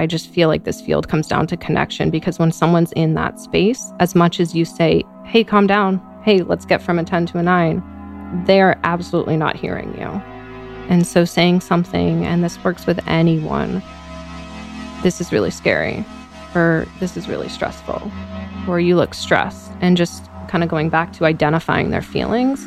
I just feel like this field comes down to connection because when someone's in that space, as much as you say, hey, calm down, hey, let's get from a 10 to a 9, they're absolutely not hearing you. And so saying something, and this works with anyone, this is really scary, or this is really stressful, or you look stressed, and just kind of going back to identifying their feelings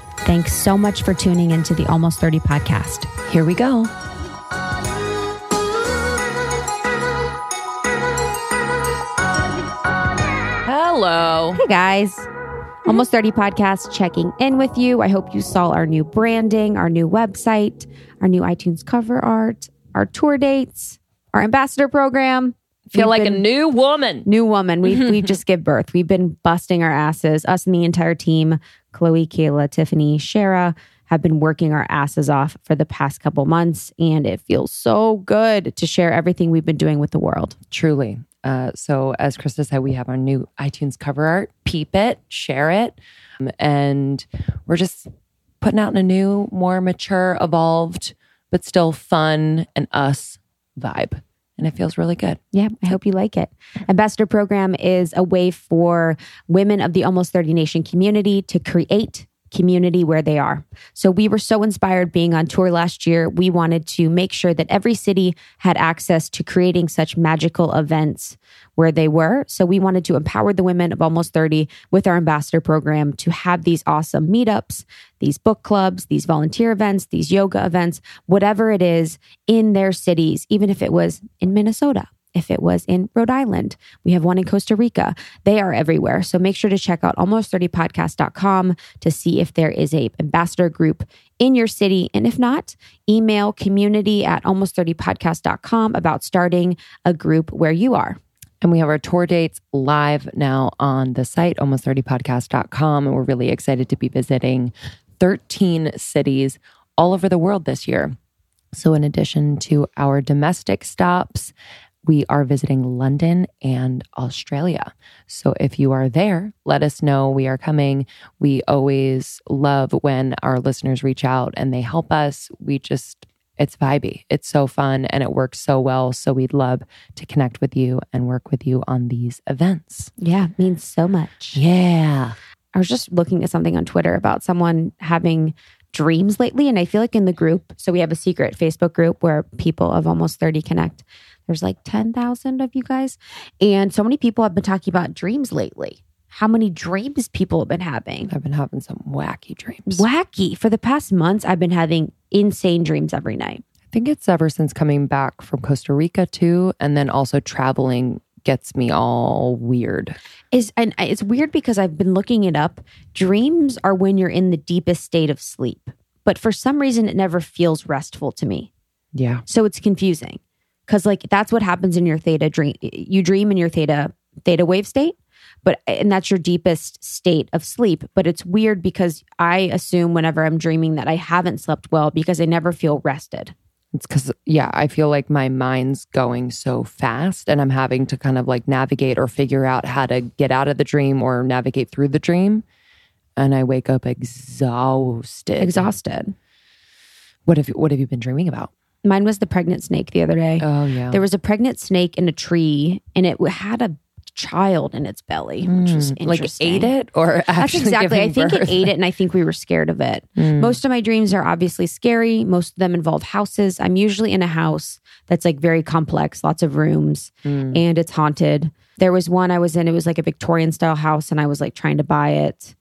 Thanks so much for tuning into the Almost 30 podcast. Here we go. Hello. Hey, guys. Almost 30 podcast checking in with you. I hope you saw our new branding, our new website, our new iTunes cover art, our tour dates, our ambassador program. Feel We've like been, a new woman. New woman. We we just give birth. We've been busting our asses, us and the entire team, Chloe, Kayla, Tiffany, Shara have been working our asses off for the past couple months. And it feels so good to share everything we've been doing with the world. Truly. Uh, so, as Krista said, we have our new iTunes cover art. Peep it, share it. Um, and we're just putting out a new, more mature, evolved, but still fun and us vibe and it feels really good. Yeah, I hope you like it. Ambassador Program is a way for women of the Almost 30 Nation community to create community where they are. So we were so inspired being on tour last year. We wanted to make sure that every city had access to creating such magical events where they were. So we wanted to empower the women of almost 30 with our ambassador program to have these awesome meetups, these book clubs, these volunteer events, these yoga events, whatever it is in their cities, even if it was in Minnesota if it was in Rhode Island. We have one in Costa Rica. They are everywhere. So make sure to check out almost30podcast.com to see if there is a ambassador group in your city. And if not, email community at almost30podcast.com about starting a group where you are. And we have our tour dates live now on the site, almost30podcast.com. And we're really excited to be visiting 13 cities all over the world this year. So, in addition to our domestic stops, we are visiting London and Australia. So if you are there, let us know we are coming. We always love when our listeners reach out and they help us. We just, it's vibey. It's so fun and it works so well. So we'd love to connect with you and work with you on these events. Yeah, means so much. Yeah. I was just looking at something on Twitter about someone having dreams lately. And I feel like in the group, so we have a secret Facebook group where people of almost 30 connect. There's like 10,000 of you guys. And so many people have been talking about dreams lately. How many dreams people have been having? I've been having some wacky dreams. Wacky. For the past months, I've been having insane dreams every night. I think it's ever since coming back from Costa Rica too, and then also traveling gets me all weird. Is and it's weird because I've been looking it up. Dreams are when you're in the deepest state of sleep. But for some reason it never feels restful to me. Yeah. So it's confusing because like that's what happens in your theta dream you dream in your theta theta wave state but and that's your deepest state of sleep. But it's weird because i assume whenever i'm dreaming that i haven't slept well because i never feel rested. It's because yeah i feel like my mind's going so fast and i'm having to kind of like navigate or figure out how to get out of the dream or navigate through the dream. And i wake up exhausted. Exhausted. What have you what have you been dreaming about? Mine was the pregnant snake the other day. Oh, yeah. There was a pregnant snake in a tree and it had a child in its belly, which mm, was interesting. Like ate it or That's exactly. I think birth. it ate it and I think we were scared of it. Mm. Most of my dreams are obviously scary. Most of them involve houses. I'm usually in a house that's like very complex, lots of rooms, mm. and it's haunted. There was one I was in, it was like a Victorian style house and I was like trying to buy it.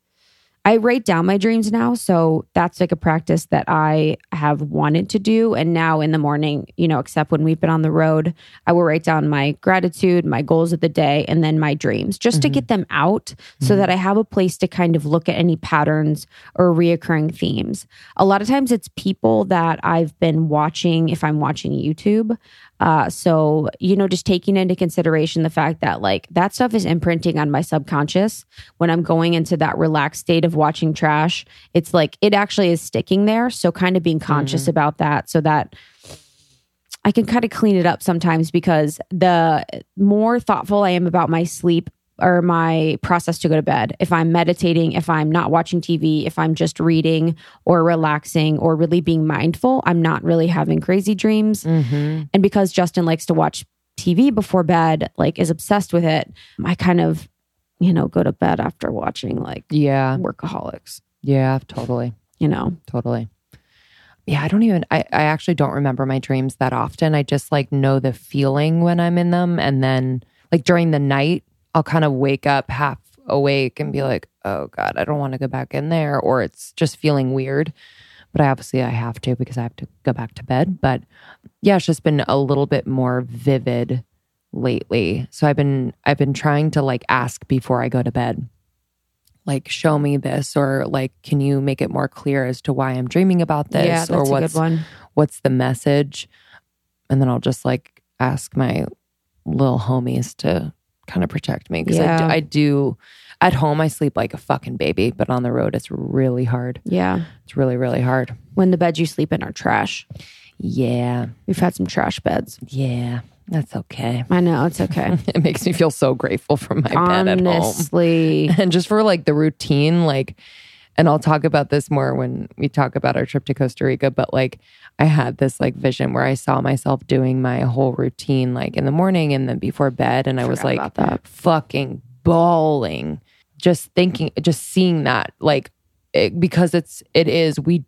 I write down my dreams now. So that's like a practice that I have wanted to do. And now in the morning, you know, except when we've been on the road, I will write down my gratitude, my goals of the day, and then my dreams just to mm-hmm. get them out so mm-hmm. that I have a place to kind of look at any patterns or reoccurring themes. A lot of times it's people that I've been watching if I'm watching YouTube. Uh, so, you know, just taking into consideration the fact that like that stuff is imprinting on my subconscious when I'm going into that relaxed state of watching trash. It's like it actually is sticking there. So, kind of being conscious about that so that I can kind of clean it up sometimes because the more thoughtful I am about my sleep or my process to go to bed, if I'm meditating, if I'm not watching TV, if I'm just reading or relaxing or really being mindful, I'm not really having crazy dreams. Mm-hmm. And because Justin likes to watch TV before bed, like is obsessed with it, I kind of, you know, go to bed after watching like Yeah. workaholics, Yeah. Totally. you know. Totally. Yeah, I don't even I, I actually don't remember my dreams that often. I just like know the feeling when I'm in them and then like during the night, I'll kind of wake up half awake and be like, "Oh god, I don't want to go back in there," or it's just feeling weird. But I obviously I have to because I have to go back to bed, but yeah, it's just been a little bit more vivid lately. So I've been I've been trying to like ask before I go to bed like show me this or like can you make it more clear as to why i'm dreaming about this yeah, that's or a what's good one. what's the message and then i'll just like ask my little homies to kind of protect me because I, do, Yeah. I do at home i sleep like a fucking baby but on the road it's really hard Yeah. it's really really hard When the beds you sleep in are trash. yeah We've had some trash beds. yeah that's okay I know, it's okay. it makes me feel so grateful for my bed at home and just for like the routine like and i'll talk about this more when we talk about our trip to costa rica but like i had this like vision where i saw myself doing my whole routine like in the morning and then before bed and i was like fucking bawling just thinking just seeing that like it, because it's it is we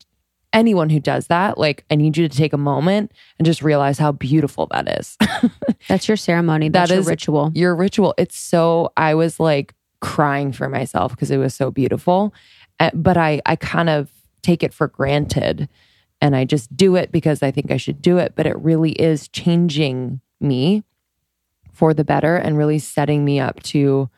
anyone who does that like i need you to take a moment and just realize how beautiful that is That's your ceremony. That's That your ritual. your ritual it's so i was like crying for myself because it was so beautiful Uh, but i i kind of take it for granted and i just do it because i think i should do it. But it really is changing me for the better and really setting me up to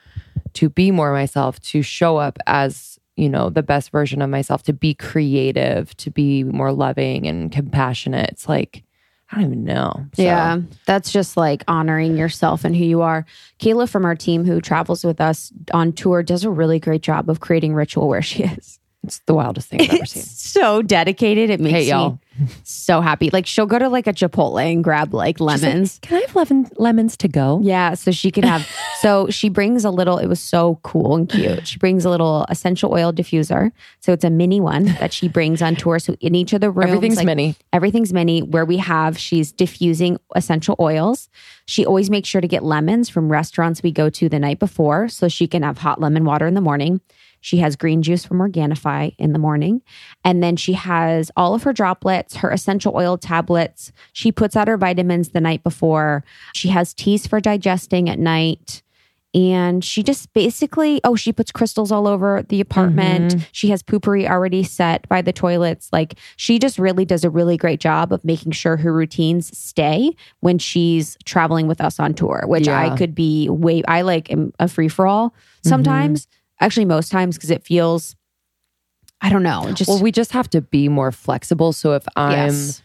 to be more myself to show up as you know the best version of myself to be creative to be more loving and compassionate. It's like i don't even know So, Yeah, that's just like honoring yourself and who you are. Kayla from our team who travels with us on tour does a really great job of creating ritual where she is. It's the wildest thing i've ever seen so dedicated. It makes Hey, me y'all. so happy. Like she'll go to like a Chipotle and grab like She's like, lemons. Can I have lemon, lemons to go? Yeah, so she can have. so she brings a little. It was so cool and cute. She brings a little essential oil diffuser. So it's a mini one that she brings on tour. So in each of the rooms, Everything's like, mini. Everything's mini. Where we have, she's diffusing essential oils. She always makes sure to get lemons from restaurants we go to the night before, so she can have hot lemon water in the morning. She has green juice from Organifi in the morning. And then she has all of her droplets, her essential oil tablets. She puts out her vitamins the night before. She has teas for digesting at night. And she just basically, oh, she puts crystals all over the apartment. Mm-hmm. She has Poo-Pourri already set by the toilets. Like she just really does a really great job of making sure her routines stay when she's traveling with us on tour, which Yeah. I could be way, I like am a free for all sometimes, mm-hmm. Actually, most times, because it feels, I don't know, just, Well, we just have to be more flexible. So if I'm, yes.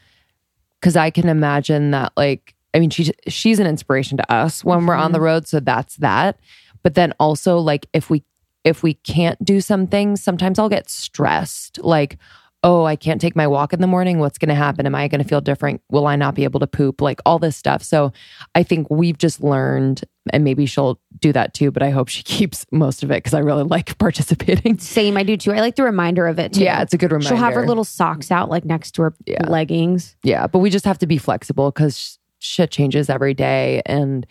because I can imagine that, like, I mean, she's she's an inspiration to us when we're Mm-hmm. on the road. So that's that. But then also, like, if we if we can't do some things, sometimes I'll get stressed. Like, oh, I can't take my walk in the morning. What's going to happen? Am I going to feel different? Will I not be able to poop? Like all this stuff. So I think we've just learned, and maybe she'll do that too. But I hope she keeps most of it because I really like participating. Same, I do too. I like the reminder of it too. Yeah, it's a good reminder. She'll have her little socks out like next to her Yeah. leggings. Yeah, but we just have to be flexible because shit changes every day and,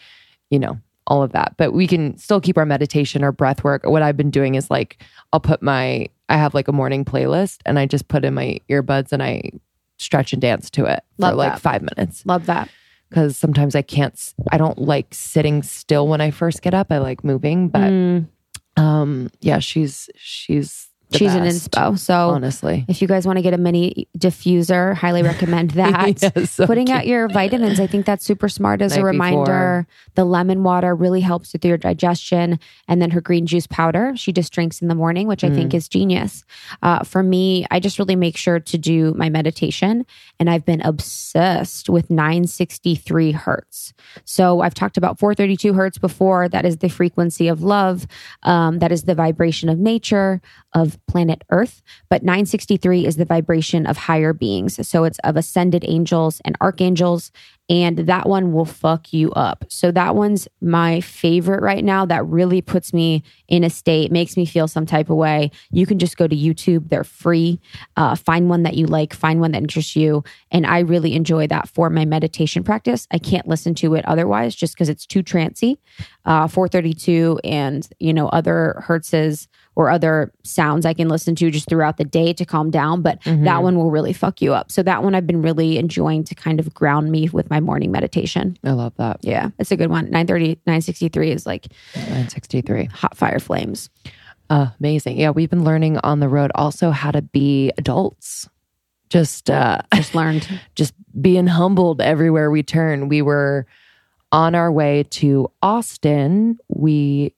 you know, all of that. But we can still keep our meditation or breath work. What I've been doing is like, I'll put my, I have like a morning playlist and I just put in my earbuds and I stretch and dance to it Love for like that. five minutes. Love that. Because sometimes I can't, I don't like sitting still when I first get up. I like moving. But Mm, um, yeah, she's, she's She's an inspo. So honestly. if you guys want to get a mini diffuser, highly recommend that. Yes, so Putting out your vitamins, I think that's super smart as a Night reminder. The lemon water really helps with your digestion. And then her green juice powder, she just drinks in the morning, which I Mm. think is genius. Uh, for me, I just really make sure to do my meditation. And I've been obsessed with 963 hertz. So I've talked about 432 hertz before. That is the frequency of love. Um, that is the vibration of nature, of planet Earth. But 963 is the vibration of higher beings. So it's of ascended angels and archangels. And that one will fuck you up. So that one's my favorite right now. That really puts me in a state, makes me feel some type of way. You can just go to YouTube, they're free. Uh, find one that you like, find one that interests you. And I really enjoy that for my meditation practice. I can't listen to it otherwise just because it's too trancy. Uh, 432 and, you know, other hertzes or other sounds I can listen to just throughout the day to calm down. But that one will really fuck you up. So that one I've been really enjoying to kind of ground me with my morning meditation. I love that. Yeah, it's a good one. 930, 963 is like 963. hot fire flames. amazing. Yeah, we've been learning on the road also how to be adults. Just uh Just learned. just being humbled everywhere we turn. We were on our way to Austin. We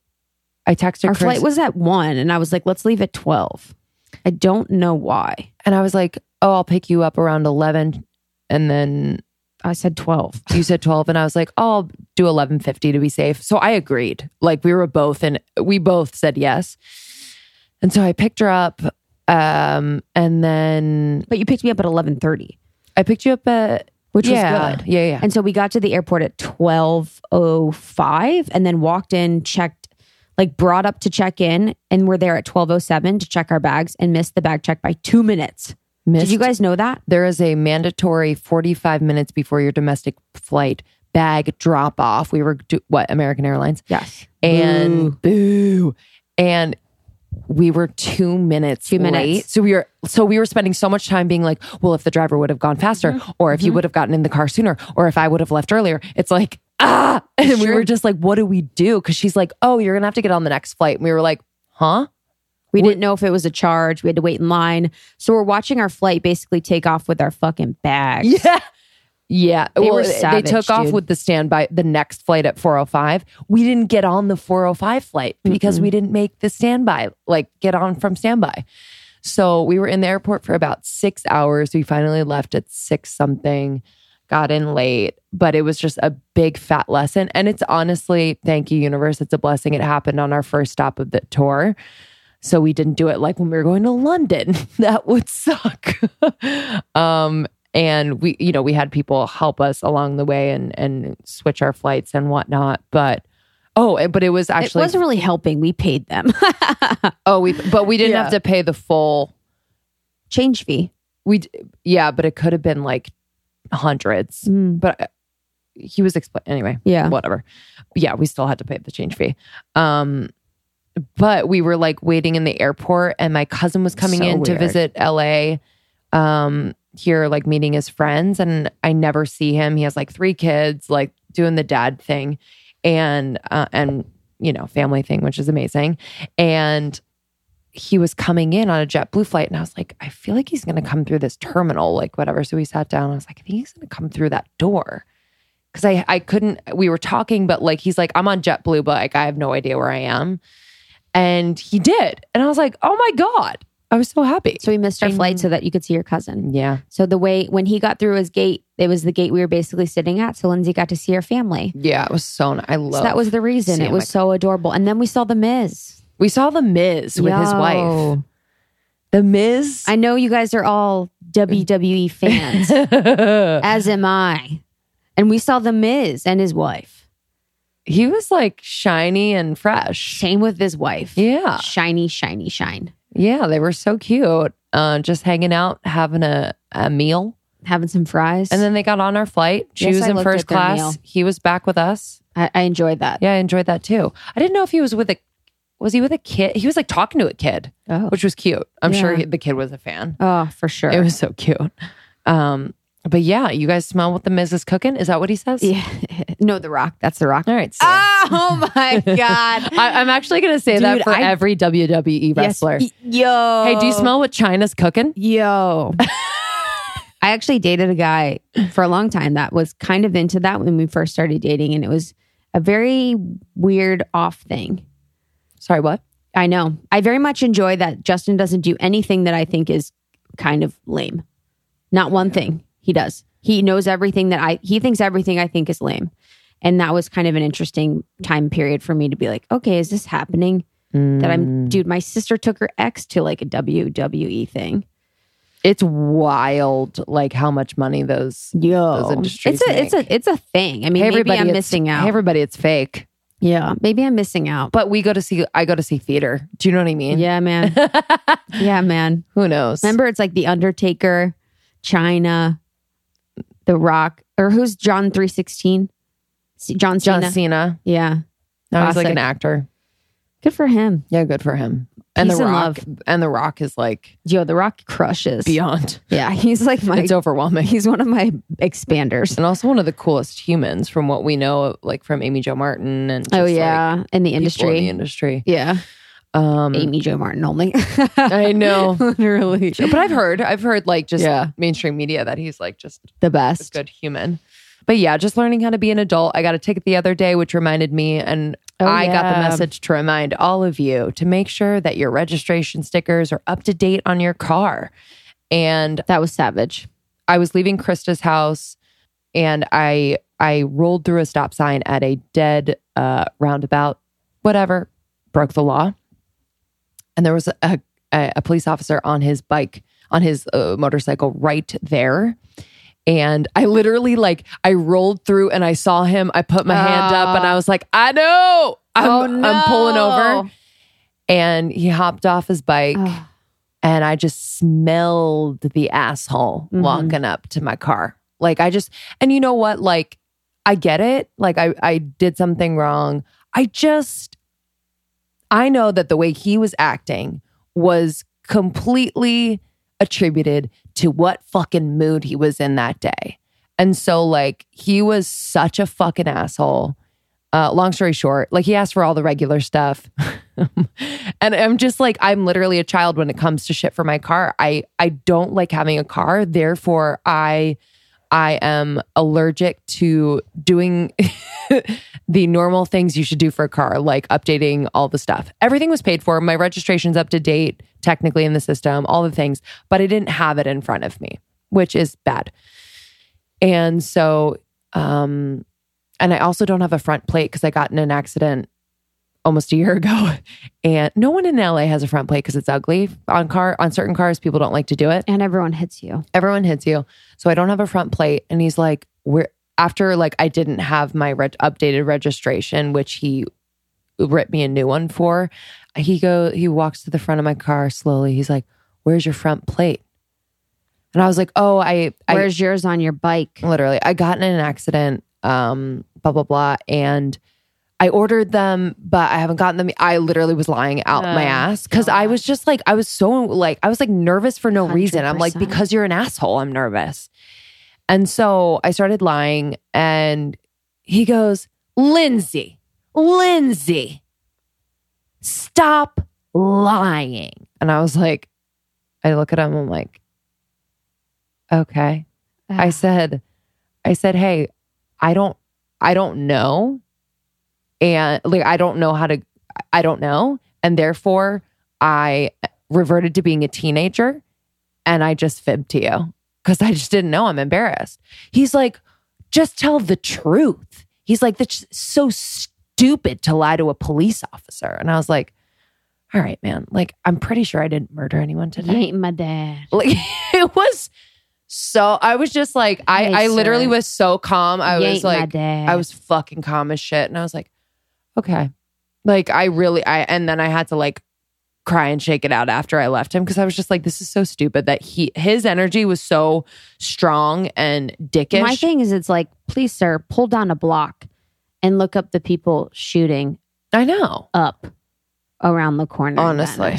I texted Our Chris flight was at one, and I was like, let's leave at 12. I don't know why. and I was like, "Oh, I'll pick you up around 11." And then I said 12. you said 12 and I was like, "Oh, I'll do 11:50 to be safe." So I agreed. Like we were both and we both said yes. And so I picked her up um and then But you picked me up at 1130, I picked you up at which yeah, was good. Yeah, yeah. And so we got to the airport at 1205 and then walked in, checked, like brought up to check in, and we're there at 1207 to check our bags and missed the bag check by two minutes. Missed- Did you guys know that? there is a mandatory 45 minutes before your domestic flight bag drop off. We were do, what American Airlines Yes. and boo. and we were two minutes Two minutes. late. So we were so we were spending so much time being like, well, if the driver would have gone faster, Mm-hmm. or if you would have gotten in the car sooner, or if I would have left earlier. It's like ah, and we were just like, what do we do? Because she's like, oh, you're gonna have to get on the next flight. And we were like, huh? We didn't know if it was a charge. We had to wait in line. So we're watching our flight basically take off with our fucking bags. Yeah. Yeah. They well, were they savage, took off with the standby, the next flight at 405. We didn't get on the 405 flight because we didn't make the standby, like get on from standby. So we were in the airport for about six hours. We finally left at six something, got in late, but it was just a big fat lesson. And it's honestly, thank you, universe. It's a blessing. It happened on our first stop of the tour. So we didn't do it like when we were going to London. that would suck. um, and we, you know, we had people help us along the way and and switch our flights and whatnot. But oh, but it was actually It wasn't really helping. We paid them. oh, we but we didn't Yeah. have to pay the full. Change fee. We yeah, but it could have been like hundreds. But uh, he was explaining anyway. Yeah. whatever. Yeah, we still had to pay the change fee. Um, but we were like waiting in the airport, and my cousin was coming So in to visit LA. Um, here, like meeting his friends, and I never see him. He has like three kids, like doing the dad thing, and uh, and you know family thing, which is amazing. And he was coming in on a JetBlue flight, and I was like, I feel like he's going to come through this terminal, like whatever. So we sat down. I was like, I think he's going to come through that door because I I couldn't. We were talking, but like he's like, I'm on JetBlue, but like I have no idea where I am, and he did, and I was like, oh my god, I was so happy. So we missed our flight so that you could see your cousin. yeah, So the way when he got through his gate, it was the gate we were basically sitting at. So Lindsay got to see her family. yeah, it was so. ni- I love. So that was the reason. It was so adorable. And then we saw the Miz. we saw the Miz with his wife. The Miz. I know you guys are all WWE fans, as am I. And we saw the Miz and his wife. he was like shiny and fresh. Same with his wife. Yeah. Shiny, shiny, shine. Yeah, they were so cute. Uh, just hanging out, having a, a meal. Having some fries. And then they got on our flight. She Yes, was I in first class. He was back with us. I, I enjoyed that. Yeah, I enjoyed that too. I didn't know if he was with a was he with a kid? He was like talking to a kid, Oh. which was cute. I'm sure he, the kid was a fan. Oh, for sure. It was so cute. Um, But yeah, you guys smell what the Miz is cooking? Is that what he says? Yeah. no, The Rock. That's The Rock. All right. ya. Oh my God. I, I'm actually going to say that for I- every WWE wrestler. Yes. Yo. Hey, do you smell what Chyna's cooking? Yo. I actually dated a guy for a long time that was kind of into that when we first started dating, and it was a very weird off thing. Sorry, what? I know. I very much enjoy that Justin doesn't do anything that I think is kind of lame. Not one thing he does. He knows everything that I, he thinks everything I think is lame. And that was kind of an interesting time period for me to be like, okay, is this happening? That I'm, mm. dude, my sister took her ex to like a WWE thing. It's wild, like how much money those. Yo, Those industries it's a, it's a, it's a thing. I mean, Hey, maybe I'm missing out. Hey, everybody, it's fake. yeah, maybe I'm missing out. But we go to see. I go to see theater. Do you know what I mean? Yeah, man. yeah, man. Who knows? Remember, it's like The Undertaker, Chyna, The Rock, or who's John 316? C- John John Cena. Cena. Yeah. Now he's like an actor. Good for him. Yeah, good for him. And Peace the Rock. And the Rock is like Yo, The Rock crushes. beyond. Yeah, he's like my, It's overwhelming. he's one of my expanders. and also one of the coolest humans from what we know, like from Amy Jo Martin and oh, just, Oh, like, yeah. in the people industry. in the industry. yeah. Um, Amy Jo Martin only. I know. Literally. but I've heard, I've heard like just Yeah. mainstream media that he's like just The best. good human. But yeah, just learning how to be an adult. I got a ticket the other day, which reminded me, and Oh, I got the message to remind all of you to make sure that your registration stickers are up to date on your car. And That was savage. I was leaving Krista's house and I I rolled through a stop sign at a dead uh, roundabout, whatever, broke the law. And there was a, a, a police officer on his bike, on his uh, motorcycle right there. And I literally like I rolled through and I saw him. I put my hand up and I was like, I know. I'm, Oh, I'm pulling over. And he hopped off his bike Oh. and I just smelled the asshole Mhm. walking up to my car. Like I just and you know what? Like I get it. Like I I did something wrong. I just I know that the way he was acting was completely attributed to what fucking mood he was in that day. And so like he was such a fucking asshole. Uh, long story short, like he asked for all the regular stuff. and I'm just like, I'm literally a child when it comes to shit for my car. I I don't like having a car. Therefore, I I am allergic to doing the normal things you should do for a car, like updating all the stuff. Everything was paid for. My registration's up to date, technically in the system, all the things, but I didn't have it in front of me, which is bad. And so, um, and I also don't have a front plate because I got in an accident almost a year ago. And no one in LA has a front plate because it's ugly on car on certain cars. People don't like to do it. And everyone hits you. Everyone hits you. So I don't have a front plate. And he's like, we're after like I didn't have my reg- updated registration, which he ripped me a new one for. He go he walks to the front of my car slowly. He's like, "Where's your front plate?" And I was like, "Oh, I, I Where's yours on your bike? literally i got in an accident um blah blah blah and i ordered them but i haven't gotten them. I literally was lying out my Oh, ass because i was just like i was so like i was like nervous for no reason. I'm like because you're an asshole i'm nervous. And so i started lying and he goes lindsay lindsay stop lying. And i was like i look at him i'm like okay. I said, I said, hey, I don't, I don't know. And like, I don't know how to, I don't know. And therefore, I reverted to being a teenager and I just fibbed to you because I just didn't know. I'm embarrassed. He's like, just tell the truth. He's like, that's so stupid to lie to a police officer. And I was like, all right, man. Like, I'm pretty sure I didn't murder anyone You today. ain't my dad. Like it was so I was just like I Hey, I literally sir. was so calm. I You was like. I was fucking calm as shit and I was like okay. Like I really I and then I had to like cry and shake it out after I left him because I was just like this is so stupid that he his energy was so strong and dickish. My thing is, it's like, please, sir, pull down a block and look up the people shooting I know. up around the corner. Honestly.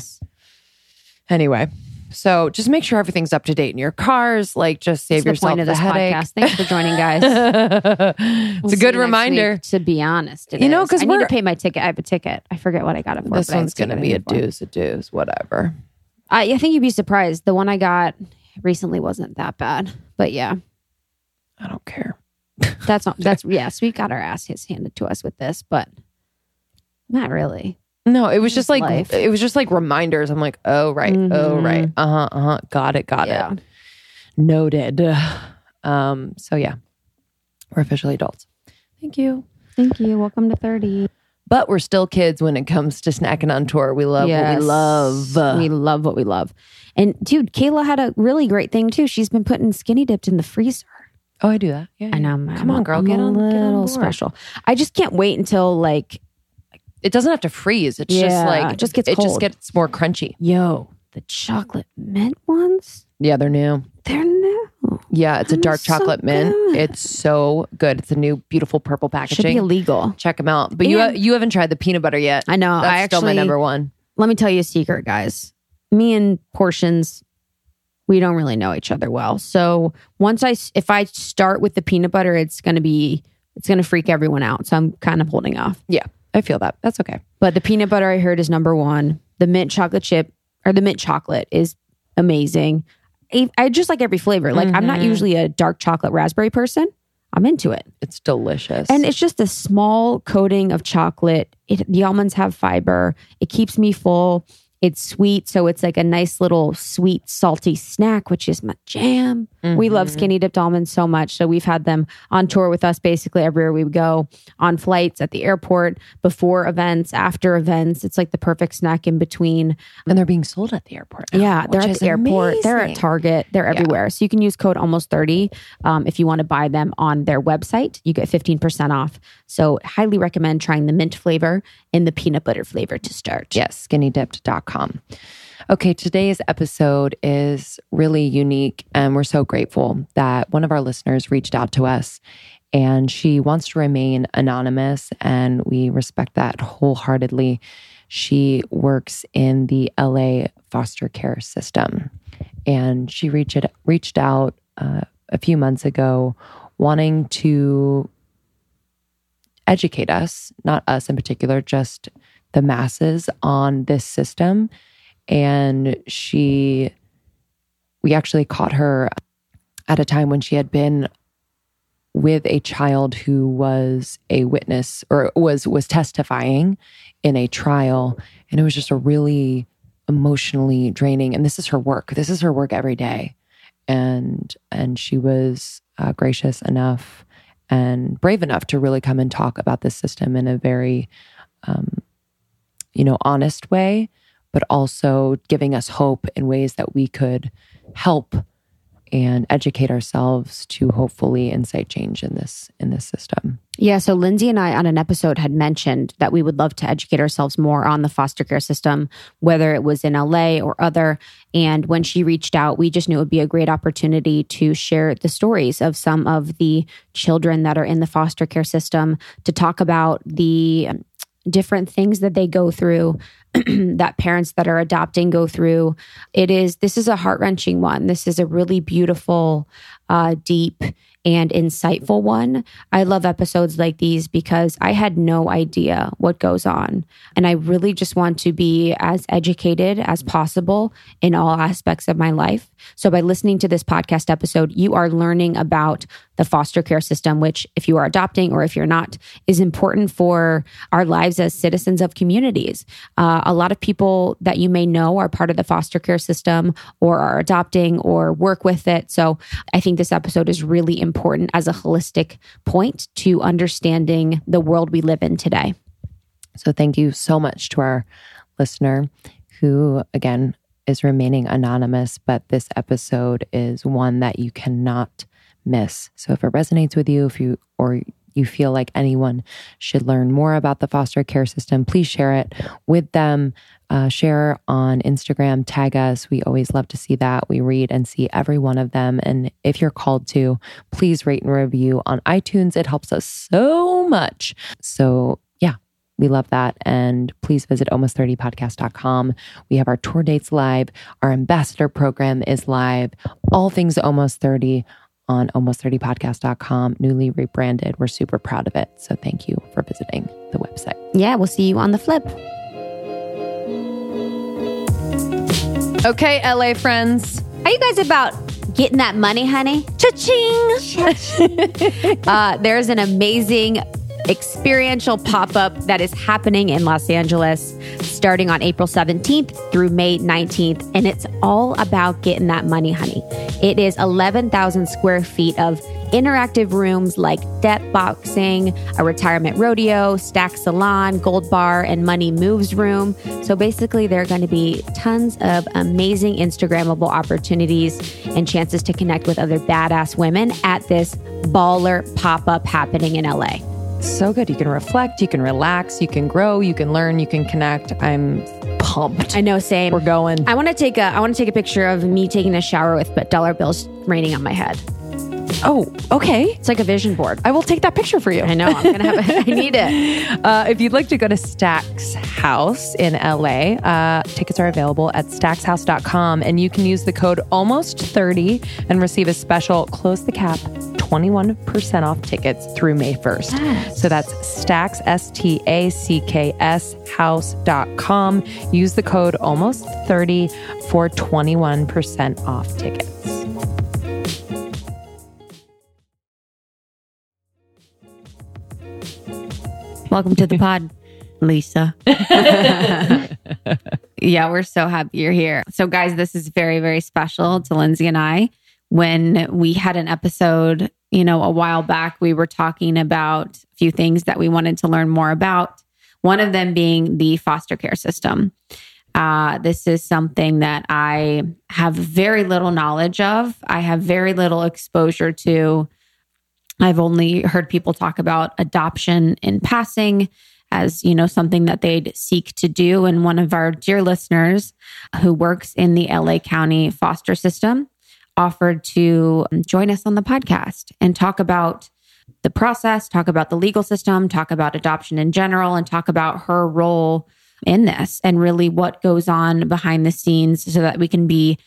Anyway, So just make sure everything's up to date in your cars. Like, just save That's the yourself point of the this headache. podcast. Thanks for joining, guys. it's We'll a good reminder. week, to be honest, You know, because I need to pay my ticket. I have a ticket. I forget what I got it for. This one's going to be a deuce, a deuce, whatever. I, I think you'd be surprised. The one I got recently wasn't that bad, but yeah, I don't care. that's not. That's yes, we got our ass handed to us with this, but not really. No, it was just like Life. it was just like reminders. I'm like, oh right, oh Mhm. right, uh huh, uh huh, got it, got Yeah. it, noted. Um, so yeah, we're officially adults. Thank you, Thank you. Welcome to thirty. but we're still kids when it comes to snacking on tour. We love what we love. We love what we love. And dude, Kayla had a really great thing too. She's been putting skinny dipped in the freezer. oh, I do that. Yeah, And. I'm come I'm on, girl, I'm get a on, get on little special. I just can't wait until like It doesn't have to freeze. It's just like it just gets it just gets more crunchy. yo the chocolate mint ones. Yeah, they're new. They're new. Yeah, it's a dark so chocolate mint. good. It's so good. It's a new beautiful purple Should be packaging. illegal. Check them out. But you And- you haven't tried the peanut butter yet. I know. That's I actually still my number one. let me tell you a secret, guys. Me and portions, we don't really know each other well. So once I, if I start with the peanut butter, it's to be, it's going to freak everyone out. So I'm kind of holding off. Yeah, I feel that. That's okay. But the peanut butter I heard is number one. The mint chocolate chip or the mint chocolate is amazing. I, I just like every flavor. Like I'm not Mhm. usually a dark chocolate raspberry person. I'm into it. It's delicious. And it's just a small coating of chocolate. It, the almonds have fiber. It keeps me full. It's sweet. So it's like a nice little sweet, salty snack, which is my jam. We love Mhm. skinny dipped almonds so much. So we've had them on tour with us basically everywhere we go on flights, at the airport, before events, after events. It's like the perfect snack in between. and they're being sold at the airport. now, Yeah, they're at the airport. They're at. Target. They're everywhere. So you can use code almost 30 um, if you want to buy them on their website. You get 15% off. So highly recommend trying the mint flavor and the peanut butter flavor to start. Yes, skinnydipped.com. Okay, today's episode is really unique, and we're so grateful that one of our listeners reached out to us and she wants to remain anonymous, and we respect that wholeheartedly. She works in the LA foster care system, and she reached, reached out uh, a few months ago wanting to educate us, not us in particular, just the masses on this system. And she, we actually caught her at a time when she had been with a child who was a witness or was was testifying in a trial. And it was just a really emotionally draining and this is her work. This is her work every day. And and she was uh, gracious enough and brave enough to really come and talk about this system in a very um, you know honest way but also giving us hope in ways that we could help and educate ourselves to hopefully incite change in this in this system Yeah. So Lindsay and I on an episode had mentioned that we would love to educate ourselves more on the foster care system, whether it was in LA or other. And when she reached out, we just knew it would be a great opportunity to share the stories of some of the children that are in the foster care system, to talk about the different things that they go through that parents that are adopting go through. It is this is a heart-wrenching one. This is a really beautiful uh, deep and insightful one. I love episodes like these because I had no idea what goes on. And I really just want to be as educated as possible in all aspects of my life. So by listening to this podcast episode, you are learning about the foster care system, which, if you are adopting or if you're not, is important for our lives as citizens of communities. Uh, a lot of people that you may know are part of the foster care system or are adopting or work with it. So I think this episode is really important as a holistic point to understanding the world we live in today. So thank you so much to our listener who, again, is remaining anonymous, but this episode is one that you cannot miss. So if it resonates with you, if you or you feel like anyone should learn more about the foster care system, please share it with them. Uh, share on Instagram, tag us. We always love to see that. We read and see every one of them. And if you're called to, please rate and review on iTunes. It helps us so much. So, yeah, We love that. And please visit almost30podcast.com. We have our tour dates live. Our ambassador program is live. All things almost 30 on almost30podcast.com, newly rebranded. We're super proud of it. So thank you for visiting the website. Yeah, we'll see you on the flip. Okay, LA friends. Are you guys about getting that money, honey? Cha-ching! uh, there's an amazing experiential pop up that is happening in Los Angeles starting on April 17th through May 19th. And it's all about getting that money, honey. It is 11,000 square feet of interactive rooms like debt boxing, a retirement rodeo, stack salon, gold bar, and money moves room. So basically, there are going to be tons of amazing Instagrammable opportunities and chances to connect with other badass women at this baller pop up happening in LA. So good. You can reflect, you can relax, you can grow, you can learn, you can connect. I'm pumped. I know, same. We're going. I want to take a I want to take a picture of me taking a shower with dollar bills raining on my head. Oh, okay. It's like a vision board. I will take that picture for you. I know. I'm gonna have. A, I need it. Uh, if you'd like to go to Stack's house in LA, uh, tickets are available at stackshouse.com, and you can use the code almost30 and receive a special close the cap 21% off tickets through May 1st. Yes. So that's stacks S T A C K S house.com. Use the code almost30 for 21% off tickets. Welcome to the pod, Lisa. yeah, we're so happy you're here. So, guys, this is very, very special to Lindsay and I. When we had an episode, you know, a while back, we were talking about a few things that we wanted to learn more about. One of them being the foster care system. Uh, this is something that I have very little knowledge of. I have very little exposure to. I've only heard people talk about adoption in passing as, you know, something that they'd seek to do. And one of our dear listeners who works in the LA County foster system offered to join us on the podcast and talk about the process, talk about the legal system, talk about adoption in general, and talk about her role in this and really what goes on behind the scenes so that we can be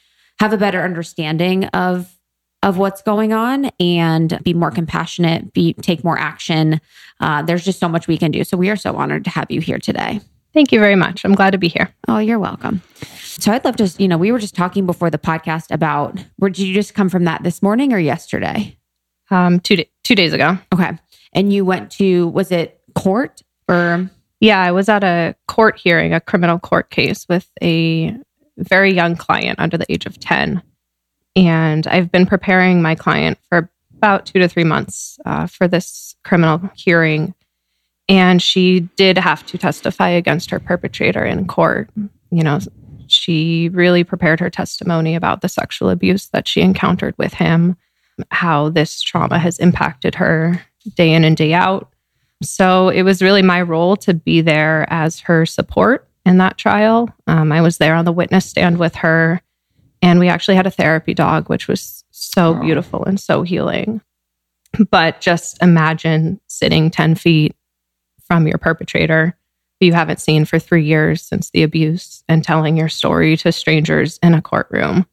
have a better understanding of of what's going on and be more compassionate, be take more action. Uh, there's just so much we can do. So we are so honored to have you here today. Thank you very much. I'm glad to be here. Oh, you're welcome. So I'd love to, you know, we were just talking before the podcast about where did you just come from that this morning or yesterday? Um, two da- two days ago. Okay, and you went to was it court or Yeah, I was at a court hearing, a criminal court case with a very young client under the age of 10. And I've been preparing my client for about two to three months uh, for this criminal hearing. And she did have to testify against her perpetrator in court. You know, she really prepared her testimony about the sexual abuse that she encountered with him, how this trauma has impacted her day in and day out. So it was really my role to be there as her support in that trial. Um, I was there on the witness stand with her, and we actually had a therapy dog, which was so Oh. beautiful and so healing. But just imagine sitting 10 feet from your perpetrator who you haven't seen for three years since the abuse and telling your story to strangers in a courtroom.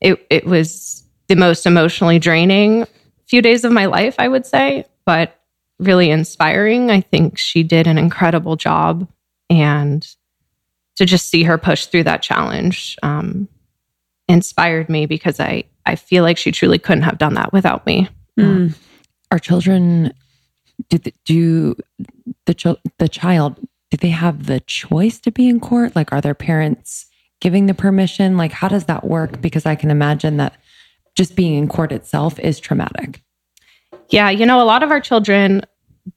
It, it was the most emotionally draining few days of my life, I would say, but really inspiring. I think she did an incredible job. And to just see her push through that challenge um, inspired me because I, I feel like she truly couldn't have done that without me. Mm. Are children do the, do the chil- the child do they have the choice to be in court? Like, are their parents giving the permission? Like, how does that work? Because I can imagine that just being in court itself is traumatic. Yeah, you know, a lot of our children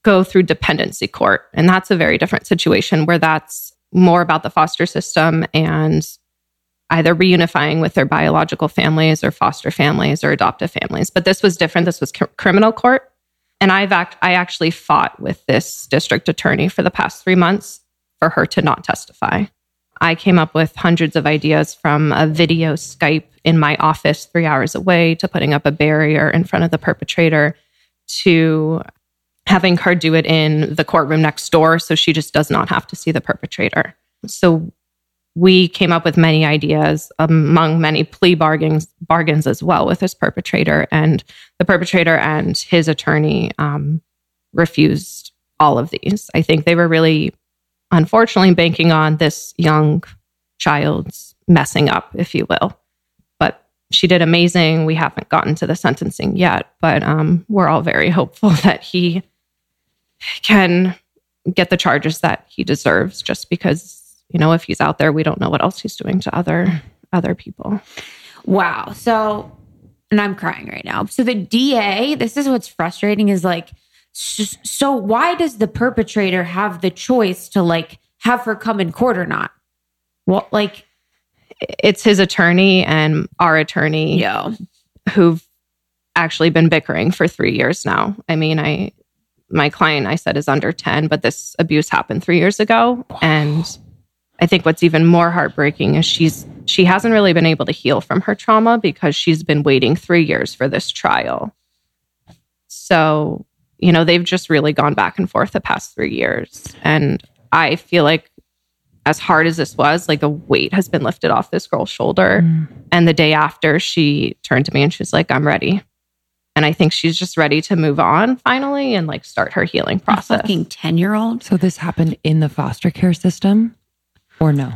go through dependency court, and that's a very different situation where that's more about the foster system and either reunifying with their biological families or foster families or adoptive families. But this was different. This was cr- criminal court. And I've act- I actually fought with this district attorney for the past three months for her to not testify. I came up with hundreds of ideas from a video Skype in my office three hours away to putting up a barrier in front of the perpetrator to having her do it in the courtroom next door so she just does not have to see the perpetrator. So we came up with many ideas among many plea bargains bargains as well with this perpetrator. And the perpetrator and his attorney um, refused all of these. I think they were really unfortunately banking on this young child's messing up if you will. But she did amazing. We haven't gotten to the sentencing yet but um, we're all very hopeful that he can get the charges that he deserves just because you know, if he's out there, we don't know what else he's doing to other other people. Wow. So, and I'm crying right now. So the DA, this is what's frustrating is like, so why does the perpetrator have the choice to like have her come in court or not? Well, like, it's his attorney and our attorney yeah. who've actually been bickering for three years now. I mean, I my client I said is under 10, but this abuse happened three years ago. Wow. And I think what's even more heartbreaking is she's she hasn't really been able to heal from her trauma because she's been waiting 3 years for this trial. So, you know, they've just really gone back and forth the past 3 years and I feel like as hard as this was, like a weight has been lifted off this girl's shoulder. Mm. And the day after, she turned to me and she's like, I'm ready. And I think she's just ready to move on finally and like start her healing process. A fucking 10 year old. So this happened in the foster care system? Or no?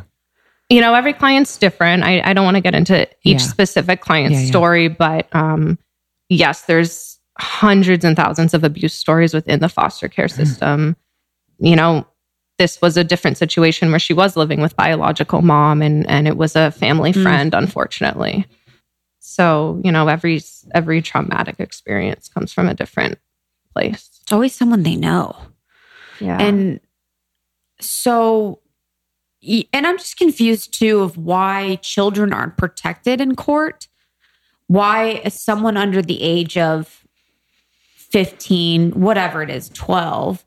You know, every client's different. I, I don't want to get into each yeah. specific client's yeah, story, but um, yes, there's hundreds and thousands of abuse stories within the foster care mm-hmm. system. Mm. You know, this was a different situation where she was living with biological mom and and it was a family mm. friend, unfortunately. So, you know, every every traumatic experience comes from a different place. It's always someone they know. Yeah. And so and I'm just confused too of why children aren't protected in court. Why someone under the age of 15, whatever it is, 12,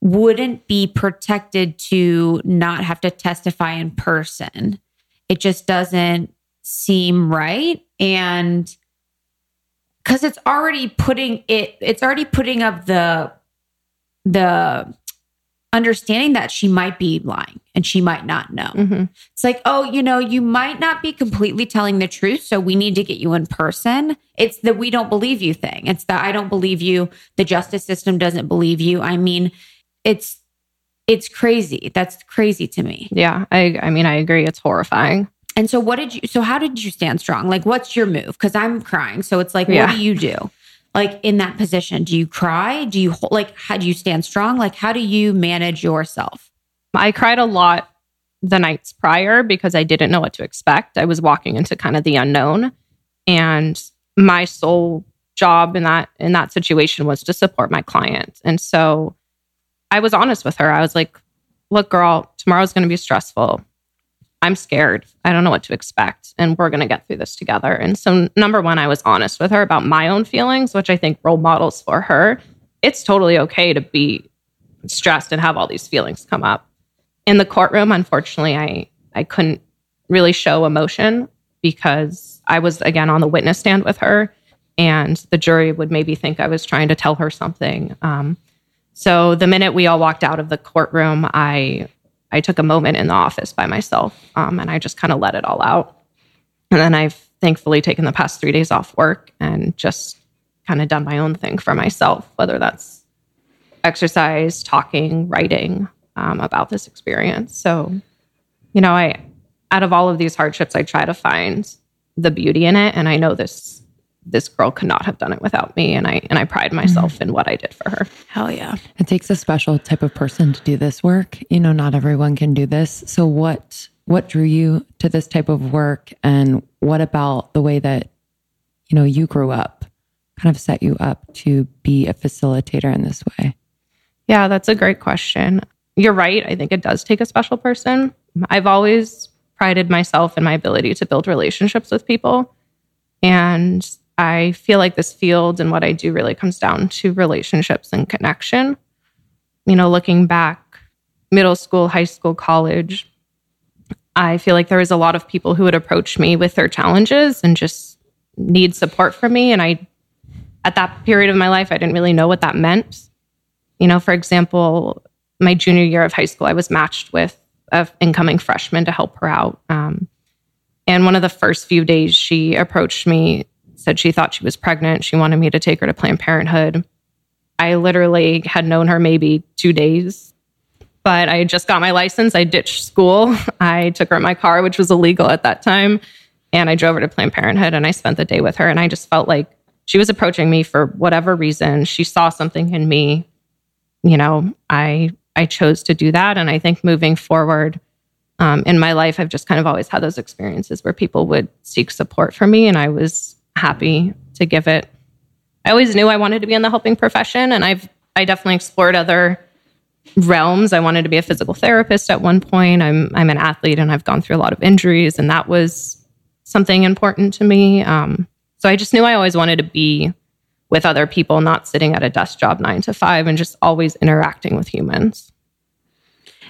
wouldn't be protected to not have to testify in person. It just doesn't seem right. And because it's already putting it, it's already putting up the the understanding that she might be lying and she might not know. Mm-hmm. It's like, oh, you know, you might not be completely telling the truth. So we need to get you in person. It's the we don't believe you thing. It's the I don't believe you. The justice system doesn't believe you. I mean, it's it's crazy. That's crazy to me. Yeah. I I mean, I agree. It's horrifying. And so what did you so how did you stand strong? Like what's your move? Cuz I'm crying. So it's like yeah. what do you do? Like in that position? Do you cry? Do you like how do you stand strong? Like how do you manage yourself? I cried a lot the nights prior because I didn't know what to expect. I was walking into kind of the unknown and my sole job in that in that situation was to support my client. And so I was honest with her. I was like, "Look, girl, tomorrow's going to be stressful. I'm scared. I don't know what to expect. And we're going to get through this together. And so, number one, I was honest with her about my own feelings, which I think role models for her. It's totally okay to be stressed and have all these feelings come up. In the courtroom, unfortunately, I, I couldn't really show emotion because I was, again, on the witness stand with her. And the jury would maybe think I was trying to tell her something. Um, so, the minute we all walked out of the courtroom, I I took a moment in the office by myself um, and I just kind of let it all out. And then I've thankfully taken the past three days off work and just kind of done my own thing for myself, whether that's exercise, talking, writing um, about this experience. So, you know, I, out of all of these hardships, I try to find the beauty in it. And I know this this girl could not have done it without me and i and i pride myself mm. in what i did for her. Hell yeah. It takes a special type of person to do this work. You know not everyone can do this. So what what drew you to this type of work? And what about the way that you know you grew up kind of set you up to be a facilitator in this way? Yeah that's a great question. You're right. I think it does take a special person. I've always prided myself in my ability to build relationships with people. And I feel like this field and what I do really comes down to relationships and connection. You know, looking back, middle school, high school, college, I feel like there was a lot of people who would approach me with their challenges and just need support from me. And I, at that period of my life, I didn't really know what that meant. you know, for example, my junior year of high school, I was matched with an incoming freshman to help her out. Um, and one of the first few days, she approached me, said she thought she was pregnant. She wanted me to take her to Planned Parenthood. I literally had known her maybe two days, but I just got my license. I ditched school. I took her in my car, which was illegal at that time, and I drove her to Planned Parenthood and I spent the day with her. And I just felt like she was approaching me for whatever reason. She saw something in me. You know, I I chose to do that. And I think moving forward um, in my life, I've just kind of always had those experiences where people would seek support from me, and I was happy to give it. I always knew I wanted to be in the helping profession, and I've I definitely explored other realms. I wanted to be a physical therapist at one point. I'm I'm an athlete, and I've gone through a lot of injuries, and that was something important to me. Um, so I just knew I always wanted to be with other people, not sitting at a desk job nine to five, and just always interacting with humans.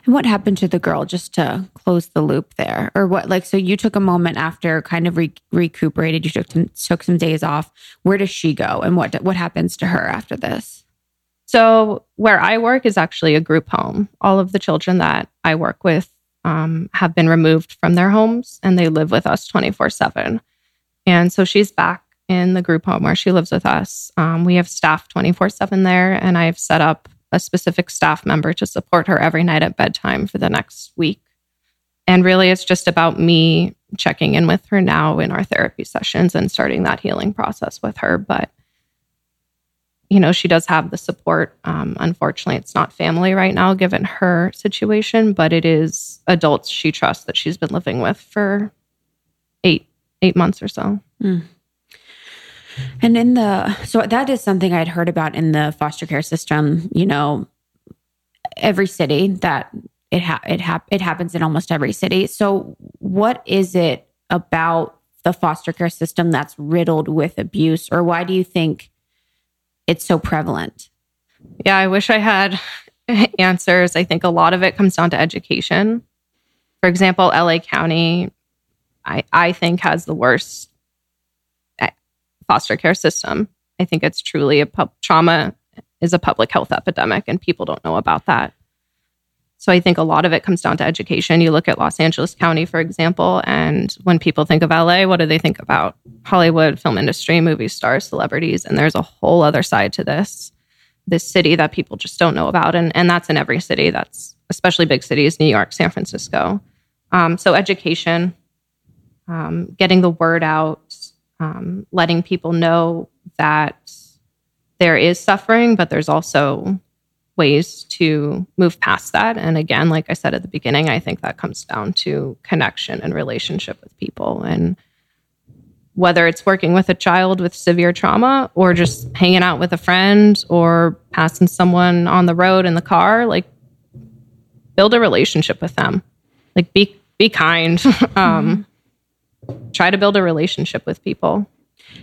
What happened to the girl just to close the loop there? Or what, like, so you took a moment after kind of re- recuperated, you took some, took some days off. Where does she go? And what, what happens to her after this? So, where I work is actually a group home. All of the children that I work with um, have been removed from their homes and they live with us 24 7. And so she's back in the group home where she lives with us. Um, we have staff 24 7 there, and I've set up a specific staff member to support her every night at bedtime for the next week. And really, it's just about me checking in with her now in our therapy sessions and starting that healing process with her. But, you know, she does have the support. Um, unfortunately, it's not family right now, given her situation, but it is adults she trusts that she's been living with for eight eight months or so. Mm. And in the, so that is something I'd heard about in the foster care system, you know, every city that it ha- it ha- it happens in almost every city. So what is it about the foster care system that's riddled with abuse or why do you think it's so prevalent? Yeah, I wish I had answers. I think a lot of it comes down to education. For example, LA County I I think has the worst foster care system. I think it's truly a pub- trauma is a public health epidemic, and people don't know about that. So I think a lot of it comes down to education. You look at Los Angeles County, for example, and when people think of LA, what do they think about? Hollywood, film industry, movie stars, celebrities, and there's a whole other side to this this city that people just don't know about, and and that's in every city. That's especially big cities, New York, San Francisco. Um, so education, um, getting the word out, um, letting people know that there is suffering, but there's also ways to move past that. And again, like I said at the beginning, I think that comes down to connection and relationship with people. And whether it's working with a child with severe trauma or just hanging out with a friend or passing someone on the road in the car, like build a relationship with them. Like be be kind. um, try to build a relationship with people.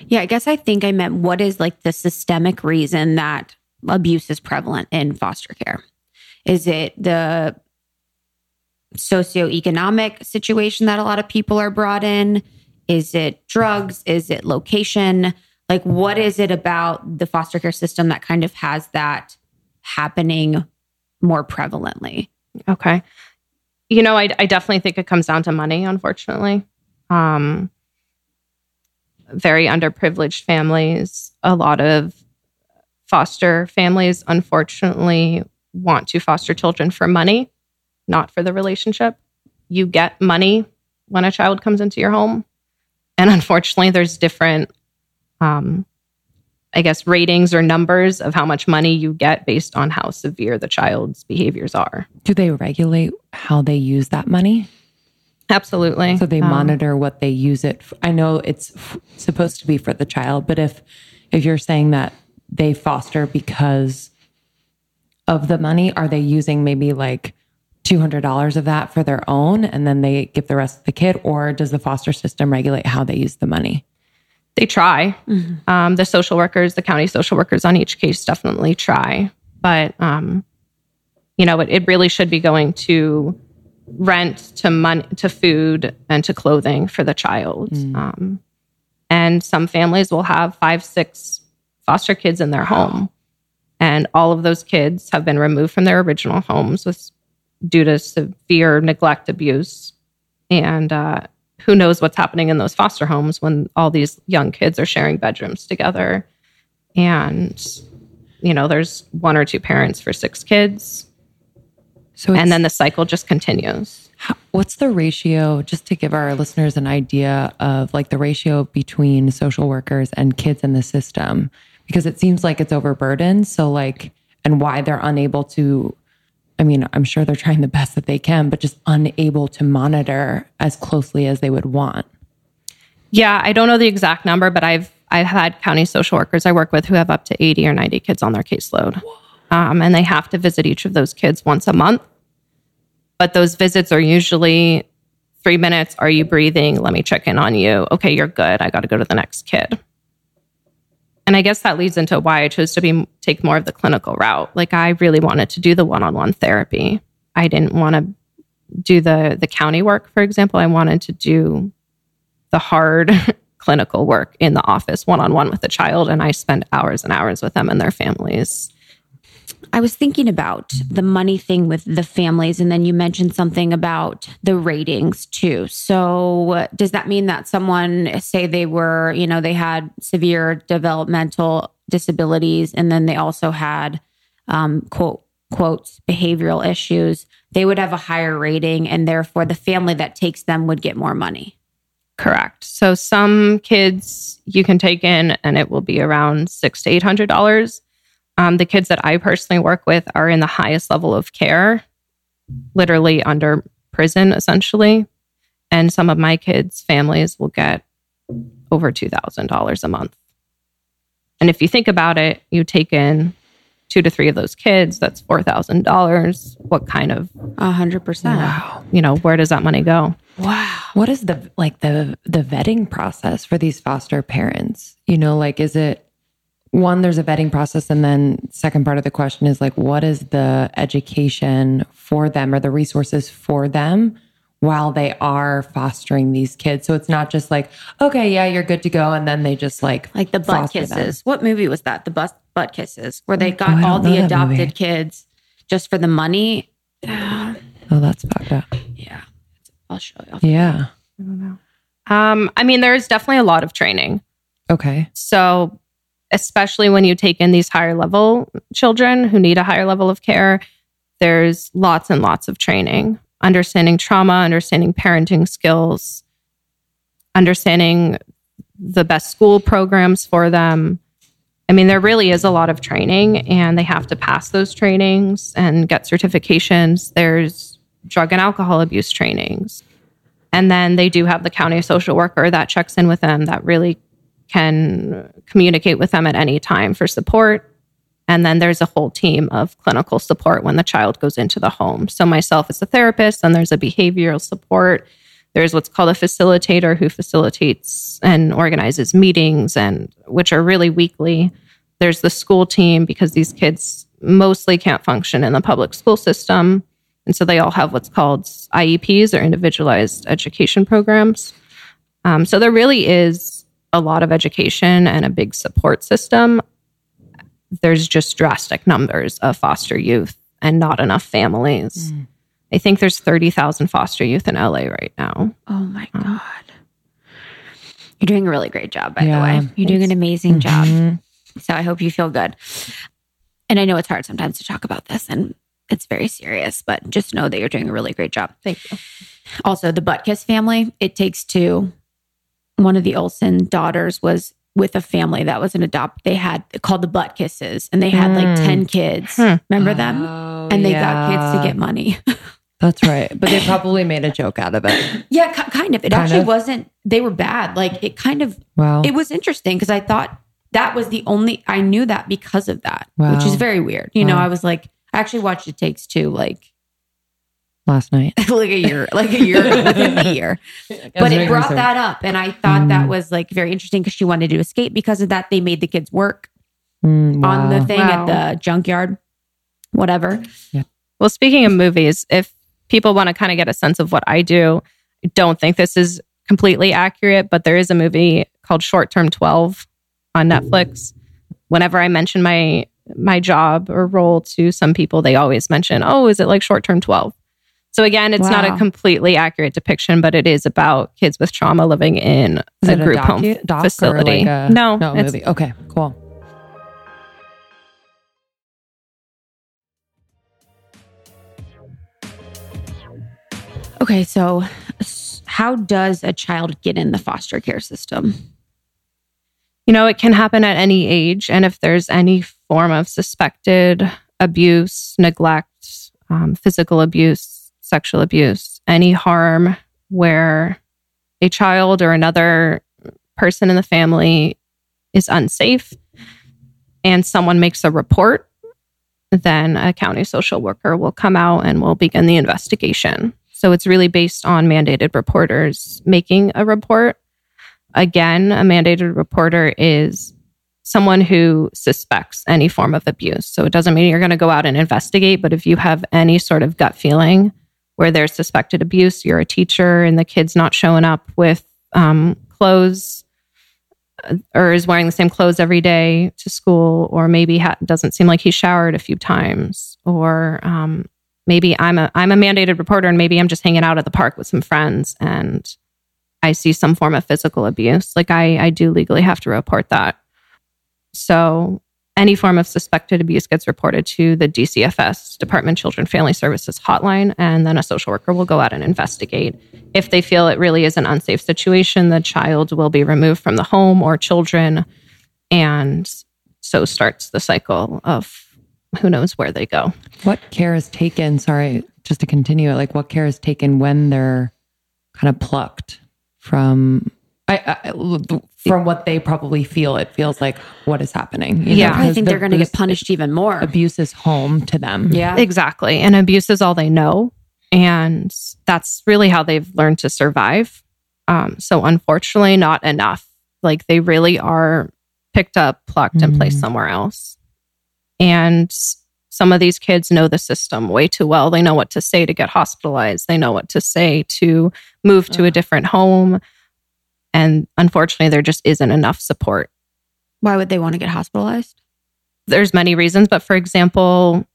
Yeah, I guess I think I meant what is like the systemic reason that abuse is prevalent in foster care? Is it the socioeconomic situation that a lot of people are brought in? Is it drugs? Is it location? Like, what is it about the foster care system that kind of has that happening more prevalently? Okay. You know, I, I definitely think it comes down to money, unfortunately um, very underprivileged families. A lot of foster families, unfortunately, want to foster children for money, not for the relationship. You get money when a child comes into your home. And unfortunately, there's different, um, I guess, ratings or numbers of how much money you get based on how severe the child's behaviors are. Do they regulate how they use that money? Absolutely. So they um, monitor what they use it. For. I know it's f- supposed to be for the child, but if if you're saying that they foster because of the money, are they using maybe like $200 of that for their own and then they give the rest to the kid or does the foster system regulate how they use the money? They try. Mm-hmm. Um, the social workers, the county social workers on each case definitely try. But, um, you know, it, it really should be going to rent to money to food and to clothing for the child. Mm. Um, and some families will have five, six foster kids in their home. And all of those kids have been removed from their original homes with, due to severe neglect abuse. And uh, who knows what's happening in those foster homes when all these young kids are sharing bedrooms together. And, you know, there's one or two parents for six kids. So and then the cycle just continues. How, what's the ratio, just to give our listeners an idea of like the ratio between social workers and kids in the system? Because it seems like it's overburdened. So, like, and why they're unable to, I mean, I'm sure they're trying the best that they can, but just unable to monitor as closely as they would want. Yeah, I don't know the exact number, but I've I've had county social workers I work with who have up to 80 or 90 kids on their caseload. Um, and they have to visit each of those kids once a month but those visits are usually three minutes. Are you breathing? Let me check in on you. Okay, you're good. I got to go to the next kid. And I guess that leads into why I chose to be take more of the clinical route. Like I really wanted to do the one-on-one therapy. I didn't want to do the the county work, for example. I wanted to do the hard clinical work in the office one-on-one with the child and I spend hours and hours with them and their families I was thinking about the money thing with the families, and then you mentioned something about the ratings too. So, does that mean that someone, say they were, you know, they had severe developmental disabilities, and then they also had, um, quote, quotes, behavioral issues, they would have a higher rating, and therefore the family that takes them would get more money? Correct. So, some kids you can take in, and it will be around six to eight hundred dollars um, the kids that I personally work with are in the highest level of care, literally under prison, essentially. And some of my kids' families will get over $2,000 a month. And if you think about it, you take in two to three of those kids, that's $4,000. What kind of? A hundred percent. Wow. You know, where does that money go? Wow. What is the, like the, the vetting process for these foster parents? You know, like, is it, one there's a vetting process and then second part of the question is like what is the education for them or the resources for them while they are fostering these kids? So it's not just like okay yeah you're good to go and then they just like like the butt kisses them. what movie was that? The butt butt kisses where they got oh, all the adopted movie. kids just for the money? Oh that's fucked up. Yeah. I'll show you. Yeah. I don't know. Um i mean there's definitely a lot of training. Okay. So especially when you take in these higher level children who need a higher level of care, there's lots and lots of training, understanding trauma, understanding parenting skills, understanding the best school programs for them. I mean, there really is a lot of training, and they have to pass those trainings and get certifications. There's drug and alcohol abuse trainings. And then they do have the county social worker that checks in with them that really can communicate with them at any time for support. And then there's a whole team of clinical support when the child goes into the home. So, myself as a therapist, and there's a behavioral support. There's what's called a facilitator who facilitates and organizes meetings, and which are really weekly. There's the school team because these kids mostly can't function in the public school system. And so they all have what's called IEPs or individualized education programs. Um, so there really is a lot of education and a big support system, there's just drastic numbers of foster youth and not enough families. Mm. I think there's 30,000 foster youth in LA right now. Oh my um, God. You're doing a really great job, by yeah, the way. You're doing an amazing mm-hmm. job. So I hope you feel good. And I know it's hard sometimes to talk about this and it's very serious, but just know that you're doing a really great job. Thank you. Also, the Butkus family, it takes two one of the Olsen daughters was with a family that was an adopt. They had called the butt kisses, and they had mm. like ten kids. Hmm. Remember them? Oh, and they yeah. got kids to get money. That's right, but they probably made a joke out of it. Yeah, k- kind of. It kind actually of? wasn't. They were bad. Like it kind of. Wow. It was interesting because I thought that was the only. I knew that because of that, wow. which is very weird. You wow. know, I was like, I actually watched It Takes Two like last night. like a year, like a year within the year. But it brought that up. And I thought mm. that was like very interesting because she wanted to escape because of that. They made the kids work mm, wow. on the thing wow. at the junkyard, whatever. Yeah. Well, speaking of movies, if people want to kind of get a sense of what I do, I don't think this is completely accurate, but there is a movie called Short Term 12 on Netflix. Whenever I mention my my job or role to some people, they always mention, oh, is it like short term 12? So again, it's not a completely accurate depiction, but it is about kids with trauma living in Is a group docu- home doc facility. like a- no, no it's- movie. Okay, cool. Okay, so how does a child get in the foster care system? You know, it can happen at any age. And if there's any form of suspected abuse, neglect, um, physical abuse, sexual abuse, any harm where a child or another person in the family is unsafe and someone makes a report, then a county social worker will come out and will begin the investigation. So it's really based on mandated reporters making a report again, a mandated reporter is someone who suspects any form of abuse. So it doesn't mean you're going to go out and investigate, but if you have any sort of gut feeling where there's suspected abuse, you're a teacher and the kid's not showing up with um, clothes uh, or is wearing the same clothes every day to school, or maybe ha- doesn't seem like he showered a few times, or um, maybe I'm a I'm a mandated reporter and maybe I'm just hanging out at the park with some friends and I see some form of physical abuse, like I, I do legally have to report that. So any form of suspected abuse gets reported to the DCFS, Department Children Family Services hotline, and then a social worker will go out and investigate. If they feel it really is an unsafe situation, the child will be removed from the home or children. And so starts the cycle of who knows where they go. What care is taken? Sorry, just to continue, like what care is taken when they're kind of plucked from I, I from what they probably feel. It feels like what is happening. you know, Yeah. I think the- they're going to get punished even more. Abuse is home to them. Yeah. Exactly. And abuse is all they know. And that's really how they've learned to survive. Um, so, unfortunately, not enough. Like they really are picked up, plucked, and placed Mhm. somewhere else. And some of these kids know the system way too well. They know what to say to get hospitalized, they know what to say to move to a different home. And unfortunately, there just isn't enough support Why would they want to get hospitalized? there's many reasons, but for example,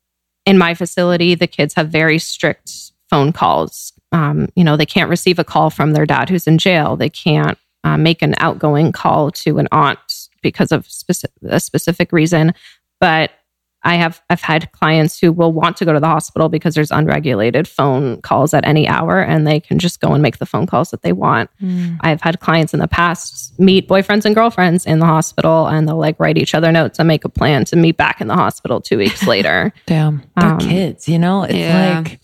in my facility, the kids have very strict phone calls. Um, you know, they can't receive a call from their dad who's in jail. They can't uh, make an outgoing call to an aunt because of speci- a specific reason. But I have I've had clients who will want to go to the hospital because there's unregulated phone calls at any hour, and they can just go and make the phone calls that they want. Mm. I've had clients in the past meet boyfriends and girlfriends in the hospital and they'll like write each other notes and make a plan to meet back in the hospital two weeks later. Damn, they're Um, kids. You know, it's Yeah. like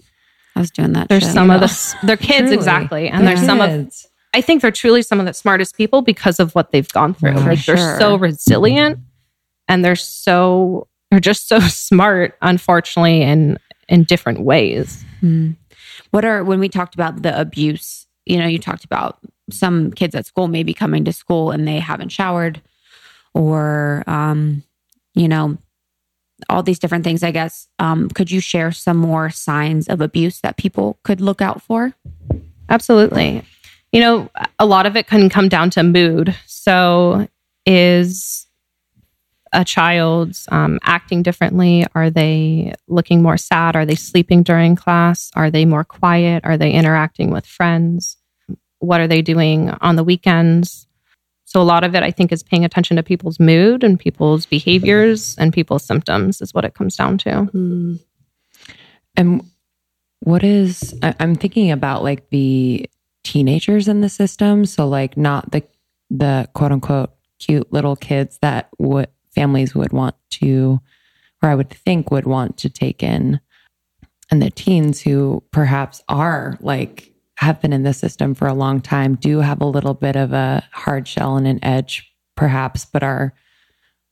I was doing that. There's shit. some You of the, they're kids Truly. exactly. And They're there's some of. I think they're truly some of the smartest people because of what they've gone through. For like they're so resilient and they're so, they're just so smart, unfortunately, in, in different ways. Hmm. What are when we talked about the abuse? You know, you talked about some kids at school maybe coming to school and they haven't showered, or um, you know, all these different things. I guess. Um, could you share some more signs of abuse that people could look out for? Absolutely. You know, a lot of it can come down to mood. So, is a child um, acting differently? Are they looking more sad? Are they sleeping during class? Are they more quiet? Are they interacting with friends? What are they doing on the weekends? So, a lot of it, I think, is paying attention to people's mood and people's behaviors and people's symptoms, is what it comes down to. And what is I- I'm thinking about like the teenagers in the system. So like not the the quote unquote cute little kids that would families would want to or I would think would want to take in. And the teens who perhaps are like have been in the system for a long time do have a little bit of a hard shell and an edge, perhaps, but are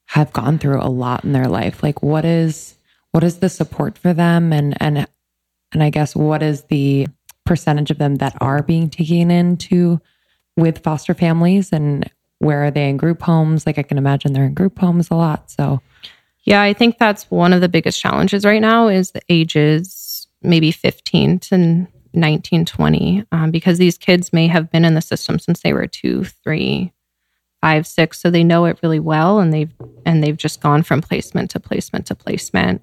have gone through a lot in their life. Like what is what is the support for them and and and I guess what is the percentage of them that are being taken into with foster families and where are they in group homes? Like I can imagine they're in group homes a lot. So Yeah, I think that's one of the biggest challenges right now is the ages maybe 15 to 19, 20, um, because these kids may have been in the system since they were two, three, five, six, so they know it really well, and they've and they've just gone from placement to placement to placement.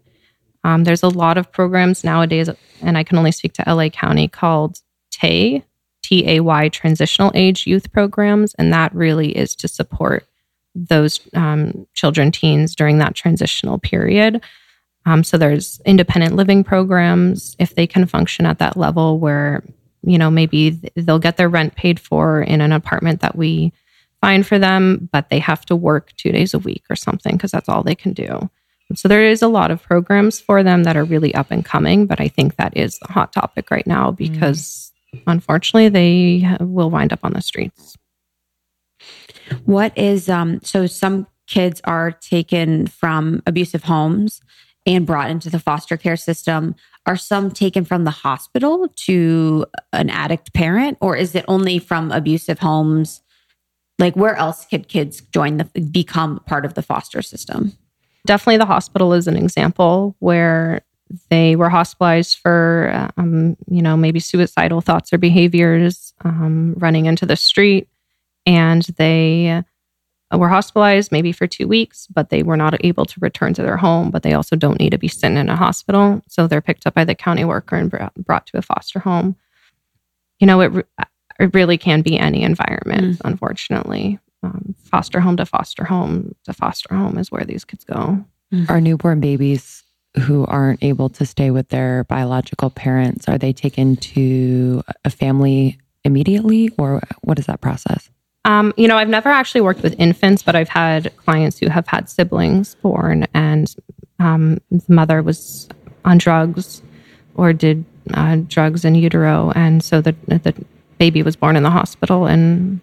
Um, there's a lot of programs nowadays, and I can only speak to LA County called TAY, T A Y, Transitional Age Youth Programs, and that really is to support those um, children, teens during that transitional period. Um, so there's independent living programs if they can function at that level where you know maybe they'll get their rent paid for in an apartment that we find for them, but they have to work two days a week or something because that's all they can do. So there is a lot of programs for them that are really up and coming, but I think that is the hot topic right now because mm. Unfortunately they will wind up on the streets. What is um so some kids are taken from abusive homes and brought into the foster care system. Are some taken from the hospital to an addict parent or is it only from abusive homes? Like where else could kids join the become part of the foster system? Definitely the hospital is an example where they were hospitalized for um, you know maybe suicidal thoughts or behaviors um, running into the street and they were hospitalized maybe for two weeks, but they were not able to return to their home. But they also don't need to be sitting in a hospital. So they're picked up by the county worker and brought to a foster home. You know, it, it really can be any environment, mm. unfortunately. Um, foster home to foster home to foster home is where these kids go. Mm. Our newborn babies who aren't able to stay with their biological parents, are they taken to a family immediately or what is that process? Um, you know, I've never actually worked with infants, but I've had clients who have had siblings born and um, the mother was on drugs or did uh, drugs in utero. And so the, the baby was born in the hospital and,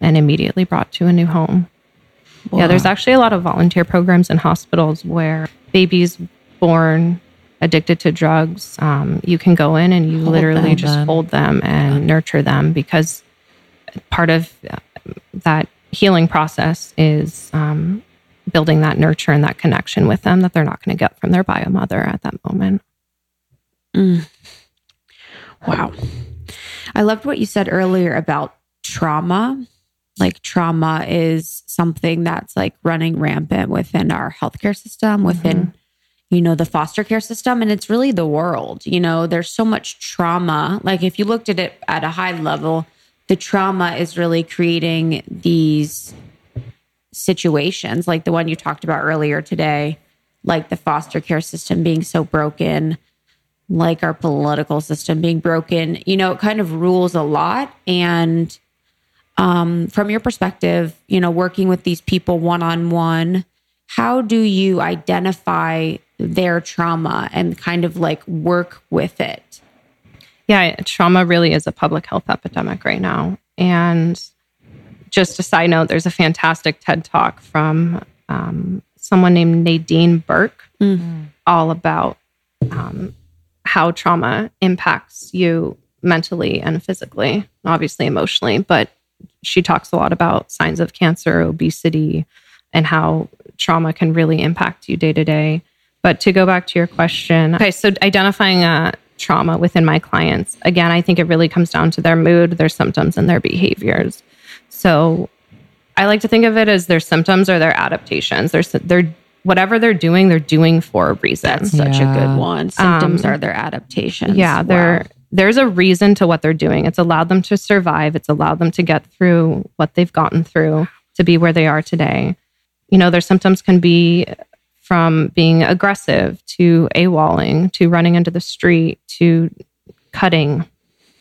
and immediately brought to a new home. Wow. Yeah, there's actually a lot of volunteer programs in hospitals where babies born addicted to drugs, um, you can go in and you hold literally just then. hold them and yeah. nurture them because part of that healing process is um, building that nurture and that connection with them that they're not going to get from their bio mother at that moment. Mm. Wow. I loved what you said earlier about trauma. Like trauma is something that's like running rampant within our healthcare system, within, mm-hmm. You know, the foster care system. And it's really the world. You know, there's so much trauma. Like if you looked at it at a high level, the trauma is really creating these situations like the one you talked about earlier today, like the foster care system being so broken, like our political system being broken. You know, it kind of rules a lot. And um, from your perspective, you know, working with these people one on one, how do you identify their trauma and kind of like work with it? Yeah, trauma really is a public health epidemic right now. And just a side note, there's a fantastic TED talk from um, someone named Nadine Burke, mm-hmm. all about um, how trauma impacts you mentally and physically, obviously emotionally. But she talks a lot about signs of cancer, obesity, and how trauma can really impact you day to day. But to go back to your question, okay, so identifying a trauma within my clients. Again, I think it really comes down to their mood, their symptoms, and their behaviors. So I like to think of it as their symptoms or their adaptations. They're, they're whatever they're doing, they're doing for a reason. That's such yeah. a good one. Symptoms um, are their adaptations. Yeah, they're there's a reason to what they're doing. It's allowed them to survive. It's allowed them to get through what they've gotten through to be where they are today. You know, their symptoms can be from being aggressive to AWOLing to running into the street to cutting,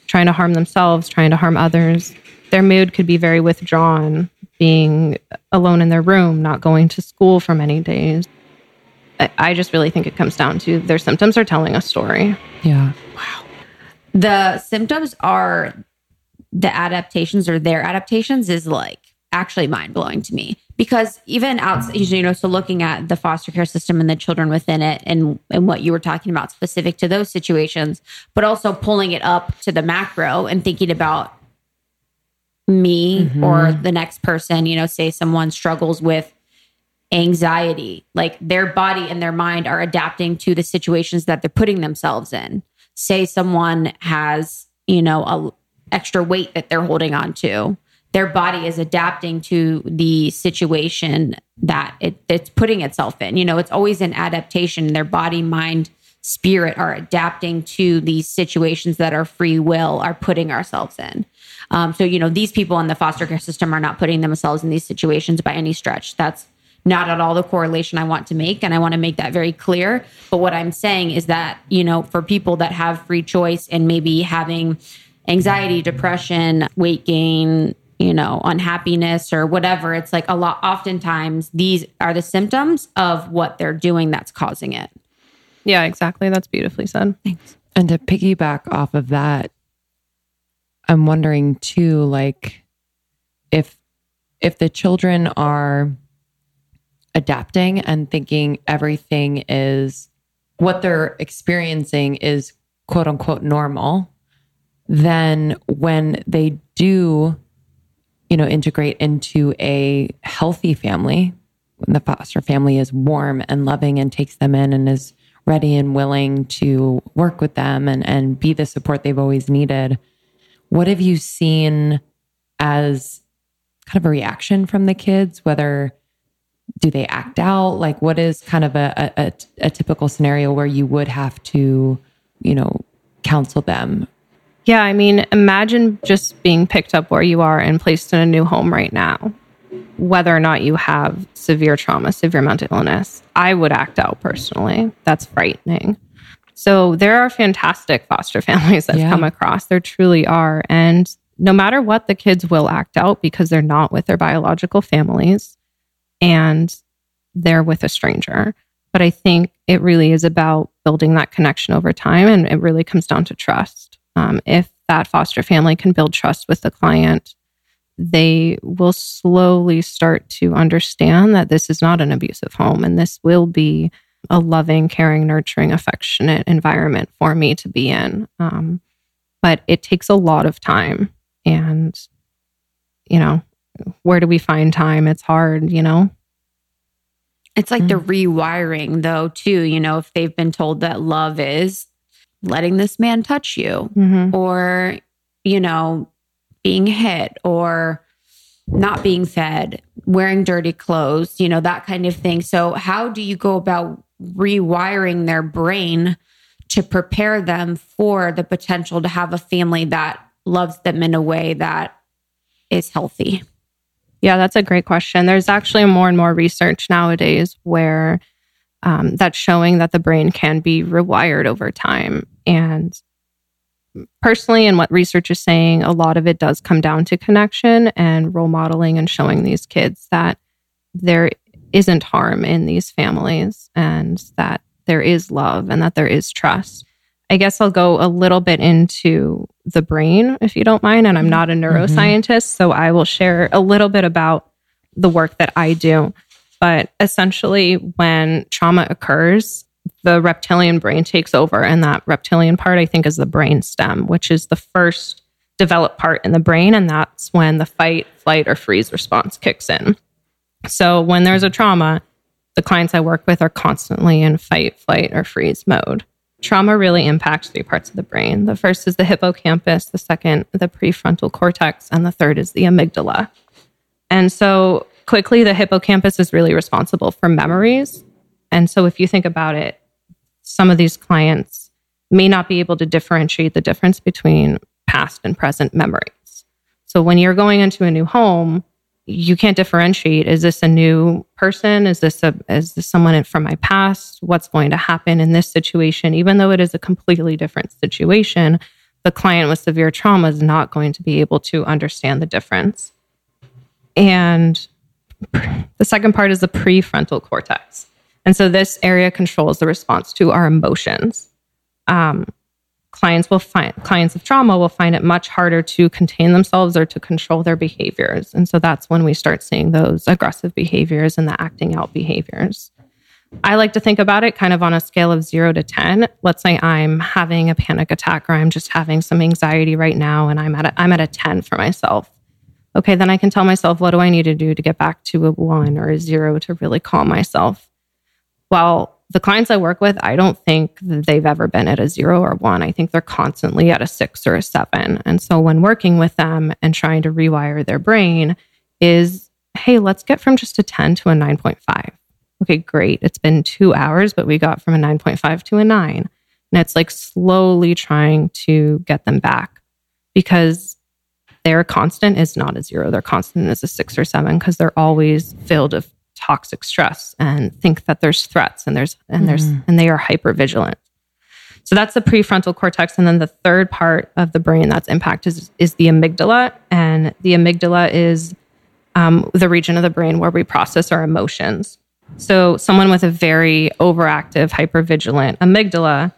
trying to harm themselves, trying to harm others. Their mood could be very withdrawn, being alone in their room, not going to school for many days. I just really think it comes down to their symptoms are telling a story. Yeah. Wow. The symptoms are the adaptations or their adaptations is like actually mind blowing to me because even outside, you know, so looking at the foster care system and the children within it and, and what you were talking about specific to those situations, but also pulling it up to the macro and thinking about me mm-hmm. or the next person, you know, say someone struggles with anxiety, like their body and their mind are adapting to the situations that they're putting themselves in. Say someone has, you know, a extra weight that they're holding on to their body is adapting to the situation that it, it's putting itself in. You know, it's always an adaptation. Their body, mind, spirit are adapting to these situations that our free will are putting ourselves in. Um, so, you know, these people in the foster care system are not putting themselves in these situations by any stretch. That's not at all the correlation I want to make. And I want to make that very clear. But what I'm saying is that, you know, for people that have free choice and maybe having anxiety, depression, weight gain, you know, unhappiness or whatever, it's like a lot, oftentimes these are the symptoms of what they're doing that's causing it. Yeah, exactly. That's beautifully said. Thanks. And to piggyback off of that, I'm wondering too, like if if the children are adapting and thinking everything is what they're experiencing is quote unquote normal, then when they do, you know, integrate into a healthy family, when the foster family is warm and loving and takes them in and is ready and willing to work with them and, and be the support they've always needed, what have you seen as kind of a reaction from the kids? Whether do they act out? Like, what is kind of a, a, a typical scenario where you would have to, you know, counsel them? Yeah, I mean, imagine just being picked up where you are and placed in a new home right now, whether or not you have severe trauma, severe mental illness. I would act out personally. That's frightening. So there are fantastic foster families that yeah. come across. There truly are. And no matter what, the kids will act out because they're not with their biological families and they're with a stranger. But I think it really is about building that connection over time. And it really comes down to trust. Um, if that foster family can build trust with the client, they will slowly start to understand that this is not an abusive home and this will be a loving, caring, nurturing, affectionate environment for me to be in. Um, but it takes a lot of time. And, you know, where do we find time? It's hard, you know? It's like mm. the rewiring, though, too. You know, if they've been told that love is letting this man touch you mm-hmm. or, you know, being hit or not being fed, wearing dirty clothes, you know, that kind of thing. So, how do you go about rewiring their brain to prepare them for the potential to have a family that loves them in a way that is healthy? Yeah, that's a great question. There's actually more and more research nowadays where um, that's showing that the brain can be rewired over time. And personally, and what research is saying, a lot of it does come down to connection and role modeling and showing these kids that there isn't harm in these families and that there is love and that there is trust. I guess I'll go a little bit into the brain, if you don't mind. And I'm not a mm-hmm. neuroscientist, mm-hmm. so I will share a little bit about the work that I do. But essentially, when trauma occurs, the reptilian brain takes over. And that reptilian part, I think, is the brain stem, which is the first developed part in the brain. And that's when the fight, flight, or freeze response kicks in. So when there's a trauma, the clients I work with are constantly in fight, flight, or freeze mode trauma really impacts three parts of the brain. The first is the hippocampus, the second, the prefrontal cortex, and the third is the amygdala. And so, quickly, the hippocampus is really responsible for memories. And so, if you think about it, some of these clients may not be able to differentiate the difference between past and present memories. So, when you're going into a new home, you can't differentiate is this a new person? Is this a is this someone from my past? What's going to happen in this situation? Even though it is a completely different situation the client with severe trauma is not going to be able to understand the difference. And the second part is the prefrontal cortex and so this area controls the response to our emotions. Um, clients will find clients of trauma will find it much harder to contain themselves or to control their behaviors. And so that's when we start seeing those aggressive behaviors and the acting out behaviors. I like to think about it kind of on a scale of 0 to 10 let's say i'm having a panic attack or i'm just having some anxiety right now and i'm at a, i'm at a 10 for myself. Okay then i can tell myself what do i need to do to get back to a 1 or a 0 to really calm myself well the clients I work with, I don't think they've ever been at a zero or one. I think they're constantly at a six or a seven. And so when working with them and trying to rewire their brain, is hey, let's get from just a 10 to a 9.5. Okay, great. It's been two hours, but we got from a 9.5 to a nine. And it's like slowly trying to get them back because their constant is not a zero. Their constant is a six or seven because they're always filled of toxic stress and think that there's threats and there's and there's mm. and they are hyper vigilant. So that's the prefrontal cortex. And then the third part of the brain that's impacted is, is the amygdala. And the amygdala is um, the region of the brain where we process our emotions. So someone with a very overactive, hypervigilant amygdala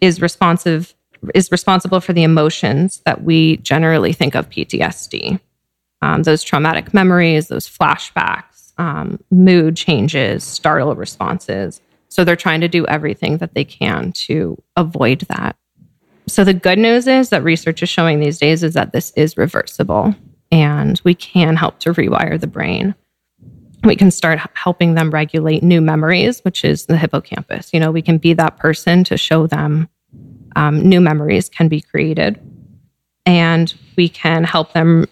is responsive is responsible for the emotions that we generally think of PTSD. Um, those traumatic memories, those flashbacks, um, mood changes, startle responses. So they're trying to do everything that they can to avoid that. So the good news is that research is showing these days is that this is reversible and we can help to rewire the brain. We can start helping them regulate new memories, which is the hippocampus. You know, we can be that person to show them um, new memories can be created. And we can help them,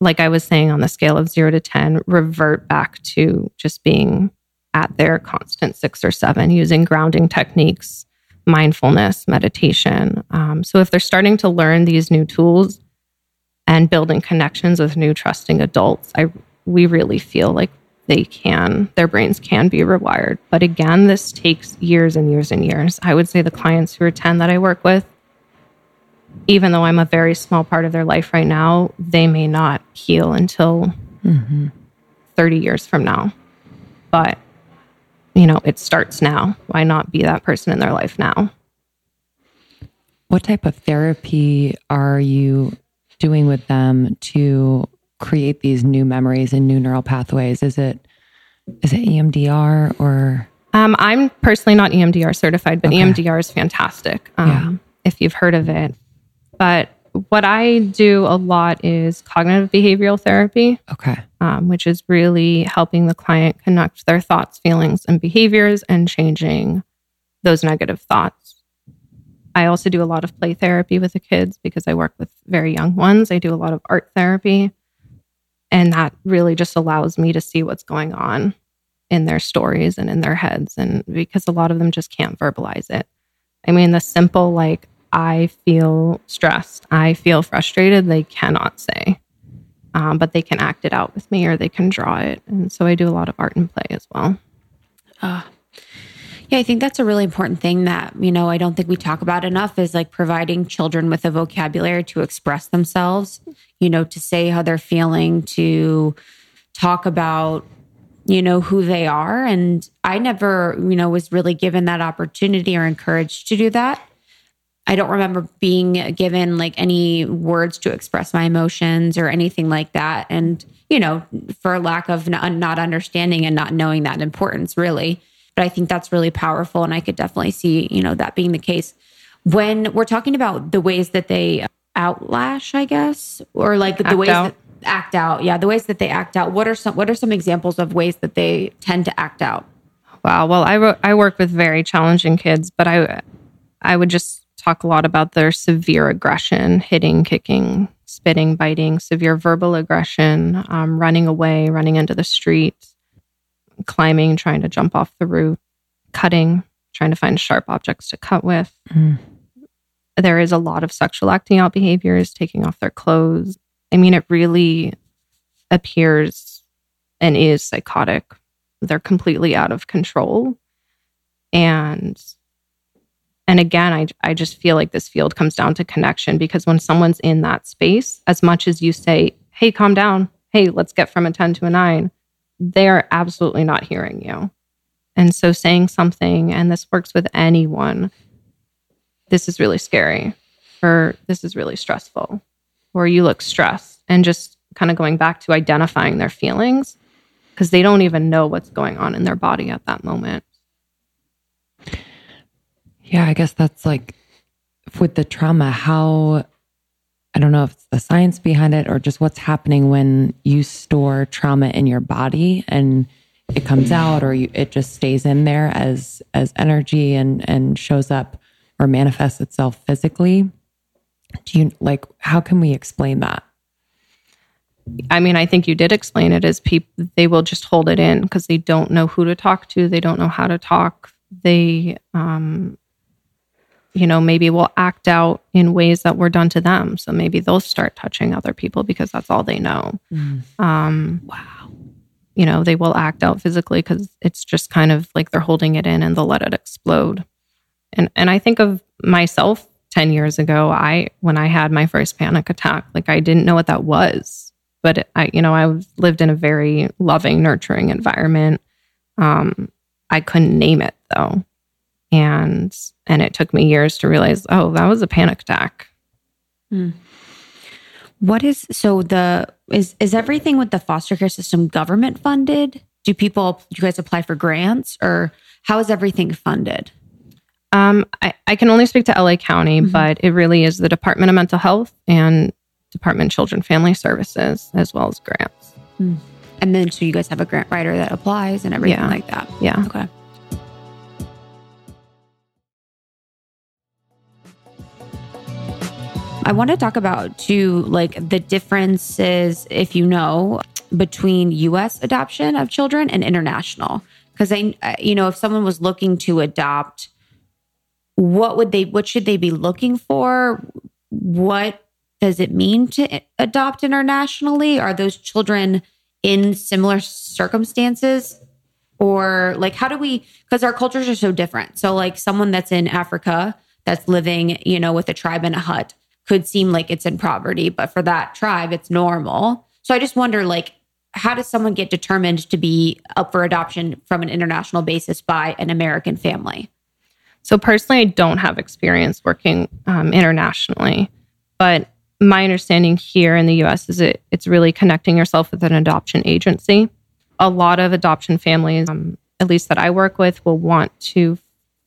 like I was saying, on the scale of zero to 10, revert back to just being at their constant six or seven using grounding techniques, mindfulness, meditation. Um, so if they're starting to learn these new tools, and building connections with new trusting adults, I we really feel like they can their brains can be rewired. But again, this takes years and years and years. I would say the clients who are 10 that I work with even though I'm a very small part of their life right now, they may not heal until mm-hmm. 30 years from now. But, you know, it starts now. Why not be that person in their life now? What type of therapy are you doing with them to create these new memories and new neural pathways? Is it is it EMDR or? Um, I'm personally not EMDR certified, but okay. EMDR is fantastic. Um, yeah. If you've heard of it, but what I do a lot is cognitive behavioral therapy. Okay. Um, which is really helping the client connect their thoughts, feelings, and behaviors and changing those negative thoughts. I also do a lot of play therapy with the kids because I work with very young ones. I do a lot of art therapy. And that really just allows me to see what's going on in their stories and in their heads. And because a lot of them just can't verbalize it. I mean, the simple, like, I feel stressed, I feel frustrated, they cannot say. Um, but they can act it out with me or they can draw it. And so I do a lot of art and play as well. Uh, yeah, I think that's a really important thing that, you know, I don't think we talk about enough is like providing children with a vocabulary to express themselves, you know, to say how they're feeling, to talk about, you know, who they are. And I never, you know, was really given that opportunity or encouraged to do that. I don't remember being given like any words to express my emotions or anything like that. And, you know, for lack of not understanding and not knowing that importance, really. But I think that's really powerful. And I could definitely see, you know, that being the case. When we're talking about the ways that they outlash, I guess, or like act the ways out. that act out. Yeah, the ways that they act out. What are some what are some examples of ways that they tend to act out? Wow. Well, I I work with very challenging kids, but I I would just talk a lot about their severe aggression, hitting, kicking, spitting, biting, severe verbal aggression, um, running away, running into the street, climbing, trying to jump off the roof, cutting, trying to find sharp objects to cut with. Mm. There is a lot of sexual acting out behaviors, taking off their clothes. I mean, it really appears and is psychotic. They're completely out of control. And and again, I, I just feel like this field comes down to connection because when someone's in that space, as much as you say, hey, calm down, hey, let's get from a 10 to a nine, they are absolutely not hearing you. And so saying something, and this works with anyone, this is really scary, or this is really stressful, or you look stressed, and just kind of going back to identifying their feelings because they don't even know what's going on in their body at that moment. Yeah, I guess that's like with the trauma, how I don't know if it's the science behind it or just what's happening when you store trauma in your body and it comes out or you, it just stays in there as as energy and and shows up or manifests itself physically do you like how can we explain that I mean, I think you did explain it as people, they will just hold it in because they don't know who to talk to. They don't know how to talk. They, um, you know, maybe will act out in ways that were done to them. So maybe they'll start touching other people because that's all they know. Mm. Um, wow. You know, they will act out physically because it's just kind of like they're holding it in and they'll let it explode. And and I think of myself 10 years ago, I when I had my first panic attack, like I didn't know what that was but I, you know, I lived in a very loving, nurturing environment. Um, I couldn't name it though, and and it took me years to realize, oh, that was a panic attack. Hmm. What is so the is is everything with the foster care system government funded? Do people do you guys apply for grants or how is everything funded? Um, I, I can only speak to LA County, mm-hmm. but it really is the Department of Mental Health and Department of Children Family Services, as well as grants. Mm. And then, so you guys have a grant writer that applies and everything yeah. like that. Yeah. Okay. I want to talk about too, like the differences, if you know, between U.S. adoption of children and international. Because I, you know, if someone was looking to adopt, what would they, what should they be looking for? What does it mean to adopt internationally? Are those children in similar circumstances? Or like, how do we, because our cultures are so different. So, like, someone that's in Africa that's living, you know, with a tribe in a hut could seem like it's in poverty, but for that tribe, it's normal. So, I just wonder, like, how does someone get determined to be up for adoption from an international basis by an American family? So, personally, I don't have experience working um, internationally, but my understanding here in the US is it it's really connecting yourself with an adoption agency. A lot of adoption families, um, at least that I work with, will want to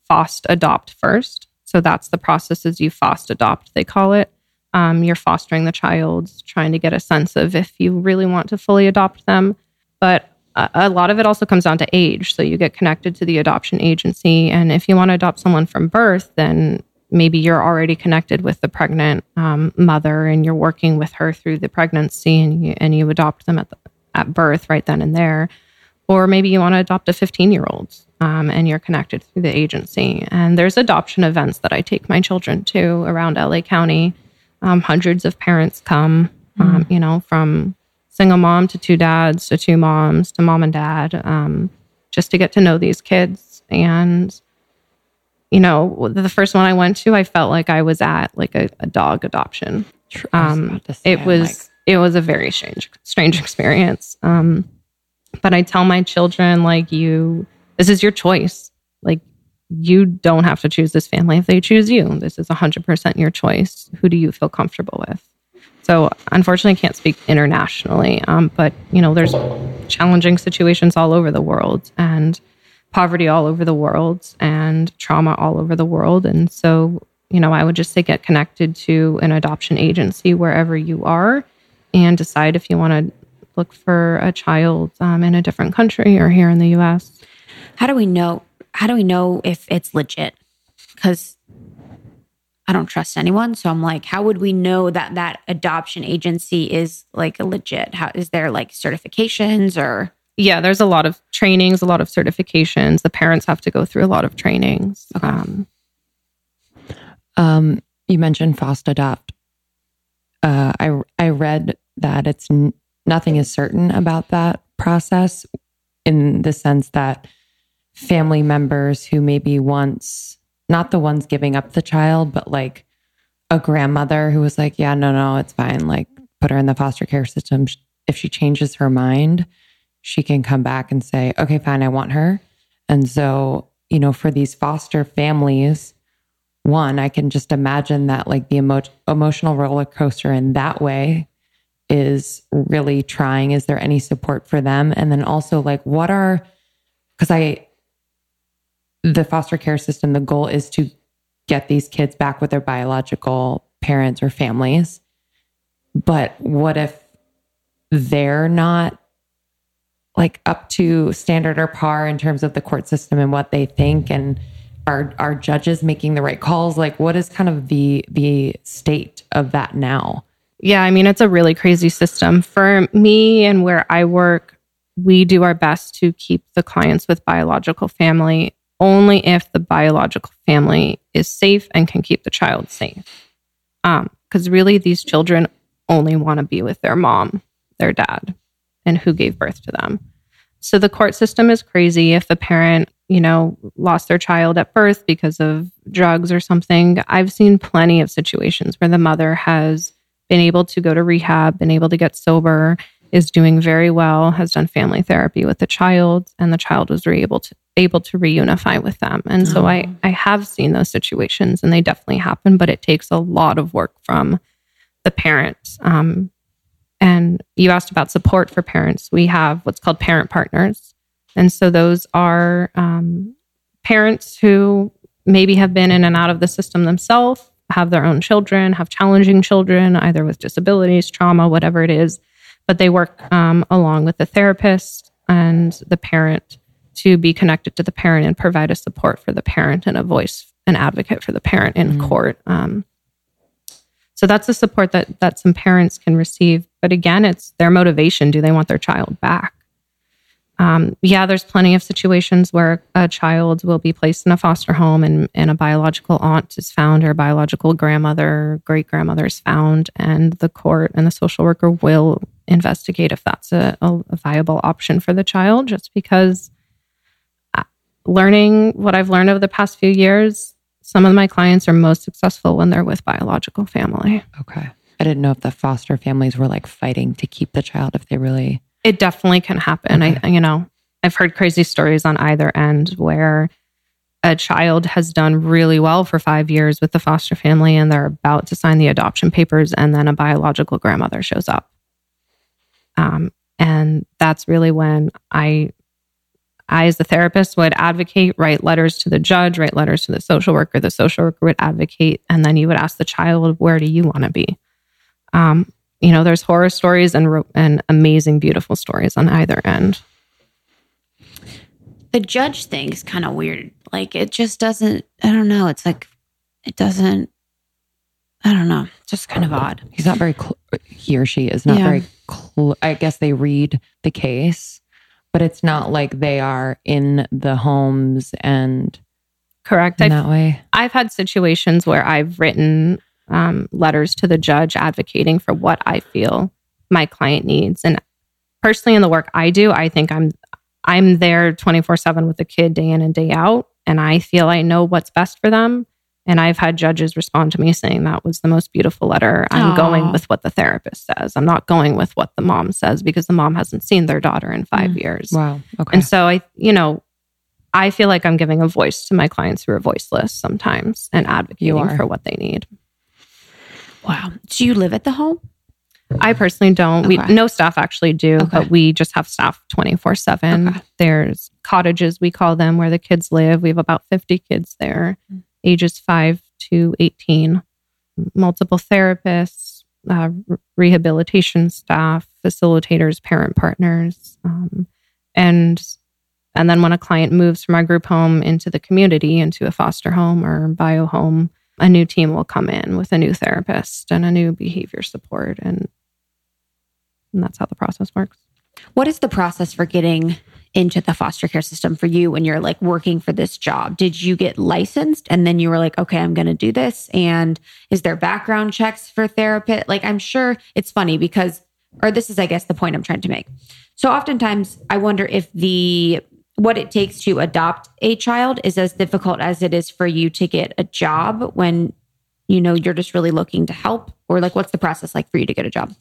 FOST adopt first. So that's the processes you FOST adopt, they call it. Um, you're fostering the child, trying to get a sense of if you really want to fully adopt them. But a, a lot of it also comes down to age. So you get connected to the adoption agency. And if you want to adopt someone from birth, then maybe you're already connected with the pregnant um, mother and you're working with her through the pregnancy and you, and you adopt them at, the, at birth right then and there. Or maybe you want to adopt a 15 year old um, and you're connected through the agency. And there's adoption events that I take my children to around LA County. Um, hundreds of parents come, mm. you know, from single mom to two dads to two moms to mom and dad, um, just to get to know these kids. And you know, the first one I went to, I felt like I was at like a, a dog adoption. Um, say, it was like... it was a very strange strange experience. Um, but I tell my children like you, this is your choice. Like you don't have to choose this family if they choose you. This is hundred percent your choice. Who do you feel comfortable with? So unfortunately, I can't speak internationally. Um, but you know, there's challenging situations all over the world, and poverty all over the world and trauma all over the world. And so, you know, I would just say get connected to an adoption agency wherever you are and decide if you want to look for a child um, in a different country or here in the US. How do we know? How do we know if it's legit? Because I don't trust anyone. So I'm like, how would we know that that adoption agency is like legit? How is there like certifications or? yeah, there's a lot of trainings, a lot of certifications. The parents have to go through a lot of trainings. Okay. Um, um, you mentioned FOST Adopt. Uh, I I read that it's n- nothing is certain about that process, in the sense that family members who maybe once not the ones giving up the child, but like a grandmother who was like, yeah, no, no, it's fine. Like put her in the foster care system. If she changes her mind, she can come back and say, okay, fine, I want her. And so, you know, for these foster families, one, I can just imagine that like the emo- emotional roller coaster in that way is really trying. Is there any support for them? And then also, like, what are, because I, the foster care system, the goal is to get these kids back with their biological parents or families. But what if they're not like up to standard or par in terms of the court system and what they think and are are judges making the right calls like what is kind of the the state of that now Yeah, I mean, it's a really crazy system. For me and where I work, we do our best to keep the clients with biological family only if the biological family is safe and can keep the child safe. Um, because really, these children only want to be with their mom, their dad, and who gave birth to them. So the court system is crazy. If the parent, you know, lost their child at birth because of drugs or something, I've seen plenty of situations where the mother has been able to go to rehab, been able to get sober, is doing very well, has done family therapy with the child, and the child was re- able to able to reunify with them. And so I I have seen those situations, and they definitely happen, but it takes a lot of work from the parents. Um, and you asked about support for parents. We have what's called parent partners, and so those are um, parents who maybe have been in and out of the system themselves, have their own children, have challenging children, either with disabilities, trauma, whatever it is. But they work um, along with the therapist and the parent to be connected to the parent and provide a support for the parent and a voice, an advocate for the parent in court. Um, so that's the support that that some parents can receive. But again, it's their motivation. Do they want their child back? Um, yeah, there's plenty of situations where a child will be placed in a foster home and, and a biological aunt is found or a biological grandmother, great grandmother is found, and the court and the social worker will investigate if that's a, a, viable option for the child. Just because uh, learning what I've learned over the past few years, some of my clients are most successful when they're with biological family. okay i didn't know if the foster families were like fighting to keep the child if they really it definitely can happen. I, you know, I've heard crazy stories on either end where a child has done really well for five years with the foster family and they're about to sign the adoption papers, and then a biological grandmother shows up. Um, and that's really when I, I as the therapist would advocate, write letters to the judge, write letters to the social worker. The social worker would advocate, and then you would ask the child, "Where do you want to be?" Um, you know, there's horror stories and and amazing, beautiful stories on either end. The judge thing is kind of weird. Like it just doesn't. I don't know. It's like it doesn't. I don't know. Just kind of odd. he's not very cl- he or she is not Yeah. very cl- i guess they read the case but it's not like they are in the homes and Correct. in I've, that way I've had situations where I've written um, letters to the judge advocating for what I feel my client needs, and personally, in the work I do, I think I'm I'm there 24 seven with the kid day in and day out, and I feel I know what's best for them. And I've had judges respond to me saying that was the most beautiful letter. I'm Aw. going with what the therapist says. I'm not going with what the mom says because the mom hasn't seen their daughter in five years. wow okay And so I, you know, I feel like I'm giving a voice to my clients who are voiceless sometimes and advocating for what they need. Wow. Do you live at the home? I personally don't. Okay. We no staff actually do, Okay. but we just have staff 24/7. Okay. There's cottages we call them where the kids live. We have about 50 kids there, Mm. Ages 5 to 18. Multiple therapists, uh, rehabilitation staff, facilitators, parent partners. Um, and and then when a client moves from our group home into the community, into a foster home or bio home, a new team will come in with a new therapist and a new behavior support. And, and that's how the process works. What is the process for getting into the foster care system for you when you're like working for this job? Did you get licensed and then you were like, okay, I'm going to do this? And is there background checks for therapist? Like, I'm sure it's funny because, or this is, I guess, the point I'm trying to make. So oftentimes I wonder if the, what it takes to adopt a child is as difficult as it is for you to get a job when, you know, you're just really looking to help or like, what's the process like for you to get a job?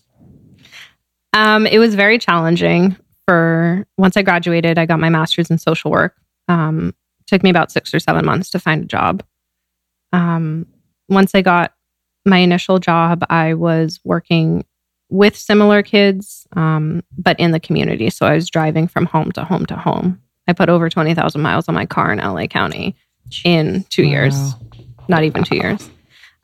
Um, it was very challenging for once I graduated, I got my master's in social work. Um, took me about six or seven months to find a job. Um, once I got my initial job, I was working with similar kids, um, but in the community. So I was driving from home to home to home. I put over 20,000 miles on my car in LA County in two years, not even two years.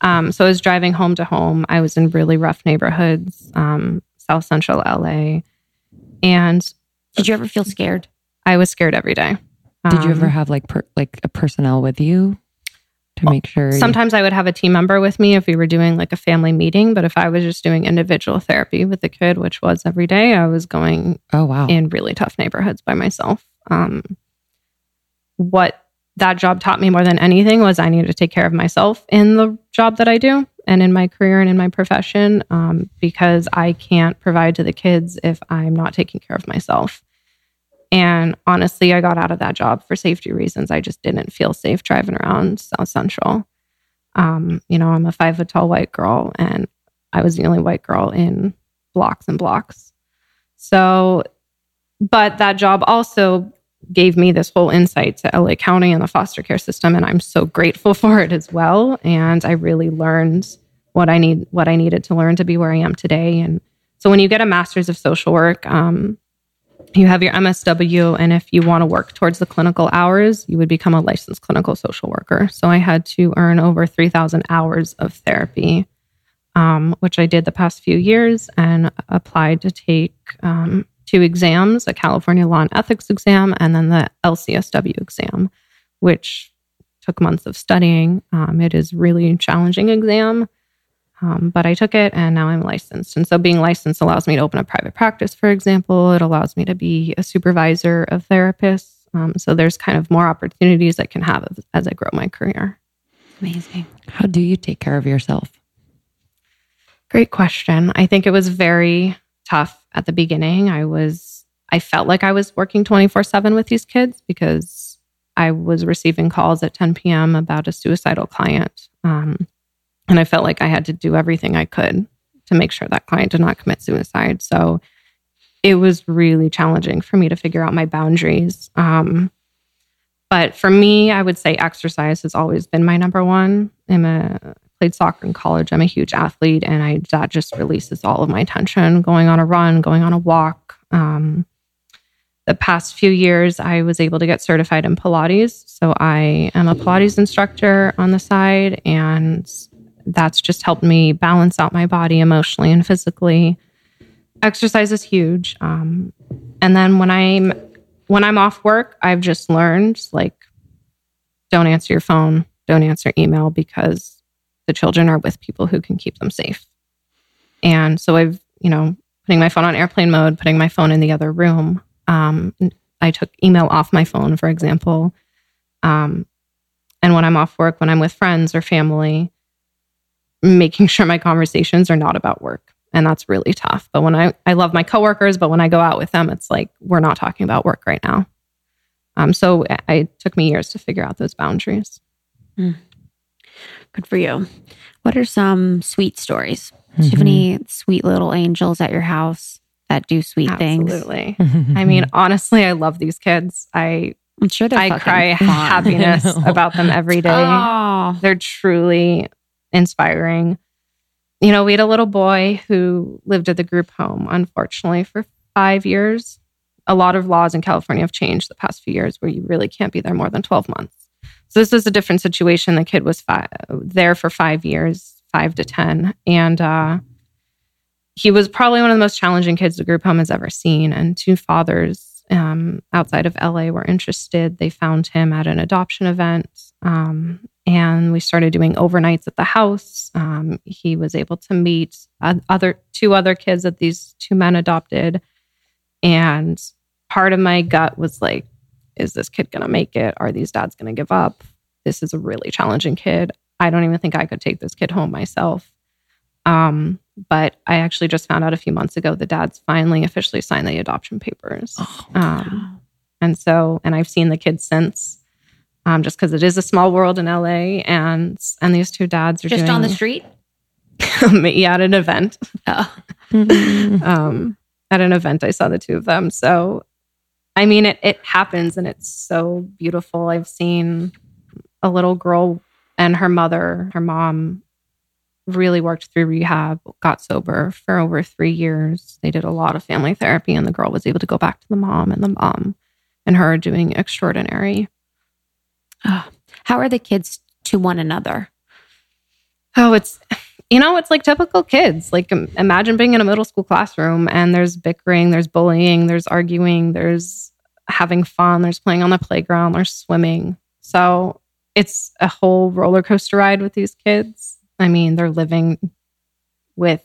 Um, so I was driving home to home. I was in really rough neighborhoods, um, South Central LA. And Did you ever feel scared? I was scared every day. Did you ever Um, have like per, like a personnel with you to make sure? you- Sometimes I would have a team member with me if we were doing like a family meeting, but if I was just doing individual therapy with the kid, which was every day, I was going oh wow. in really tough neighborhoods by myself. Um, what that job taught me more than anything was I needed to take care of myself in the job that I do and in my career and in my profession um, because I can't provide to the kids if I'm not taking care of myself. And honestly, I got out of that job for safety reasons. I just didn't feel safe driving around South Central. Um, you know, I'm a five foot tall white girl, and I was the only white girl in blocks and blocks. So, but that job also gave me this whole insight to LA County and the foster care system, and I'm so grateful for it as well. And I really learned what I need, what I needed to learn to be where I am today. And so, when you get a master's of social work, um, you have your MSW, and if you want to work towards the clinical hours, you would become a licensed clinical social worker. So I had to earn over 3,000 hours of therapy, um, which I did the past few years and applied to take um, two exams a California Law and Ethics exam and then the LCSW exam, which took months of studying. Um, it is really a challenging exam. Um, but I took it and now I'm licensed. And so being licensed allows me to open a private practice, for example. It allows me to be a supervisor of therapists. Um, so there's kind of more opportunities I can have as, as I grow my career. Amazing. How do you take care of yourself? Great question. I think it was very tough at the beginning. I was, I felt like I was working 24 7 with these kids because I was receiving calls at 10 p.m. about a suicidal client. Um, and I felt like I had to do everything I could to make sure that client did not commit suicide. So it was really challenging for me to figure out my boundaries. Um, but for me, I would say exercise has always been my number one. I'm a played soccer in college. I'm a huge athlete, and I that just releases all of my tension. Going on a run, going on a walk. Um, the past few years, I was able to get certified in Pilates, so I am a Pilates instructor on the side, and that's just helped me balance out my body emotionally and physically. Exercise is huge, um, and then when I'm when I'm off work, I've just learned like don't answer your phone, don't answer email because the children are with people who can keep them safe. And so I've, you know, putting my phone on airplane mode, putting my phone in the other room. Um, I took email off my phone, for example. Um, and when I'm off work, when I'm with friends or family, making sure my conversations are not about work. And that's really tough. But when I, I love my coworkers, but when I go out with them, it's like, we're not talking about work right now. Um, so it, it took me years to figure out those boundaries. Good for you. What are some sweet stories? Do you have any mm-hmm. sweet little angels at your house that do sweet things? Absolutely. I mean, honestly, I love these kids. I I'm sure they're I cry fun. happiness about them every day. Oh, They're truly inspiring. You know, we had a little boy who lived at the group home, unfortunately, for five years. A lot of laws in California have changed the past few years where you really can't be there more than 12 months. So this was a different situation. The kid was five, there for five years, five to 10. And uh, he was probably one of the most challenging kids the group home has ever seen. And two fathers um, outside of LA were interested. They found him at an adoption event. Um, and we started doing overnights at the house. Um, he was able to meet other two other kids that these two men adopted. And part of my gut was like, is this kid going to make it? Are these dads going to give up? This is a really challenging kid. I don't even think I could take this kid home myself. Um, but I actually just found out a few months ago the dads finally officially signed the adoption papers. Oh, Um, and so, and I've seen the kids since, um, just because it is a small world in LA, and and these two dads are just doing, on the street. yeah, at an event. Oh. um, at an event, I saw the two of them. So, I mean, it it happens, and it's so beautiful. I've seen a little girl and her mother, her mom, really worked through rehab, got sober for over three years. They did a lot of family therapy, and the girl was able to go back to the mom, and the mom and her doing extraordinary. How are the kids to one another? Oh, it's you know, it's like typical kids. Like imagine being in a middle school classroom and there's bickering, there's bullying, there's arguing, there's having fun, there's playing on the playground, there's swimming. So it's a whole roller coaster ride with these kids. I mean, they're living with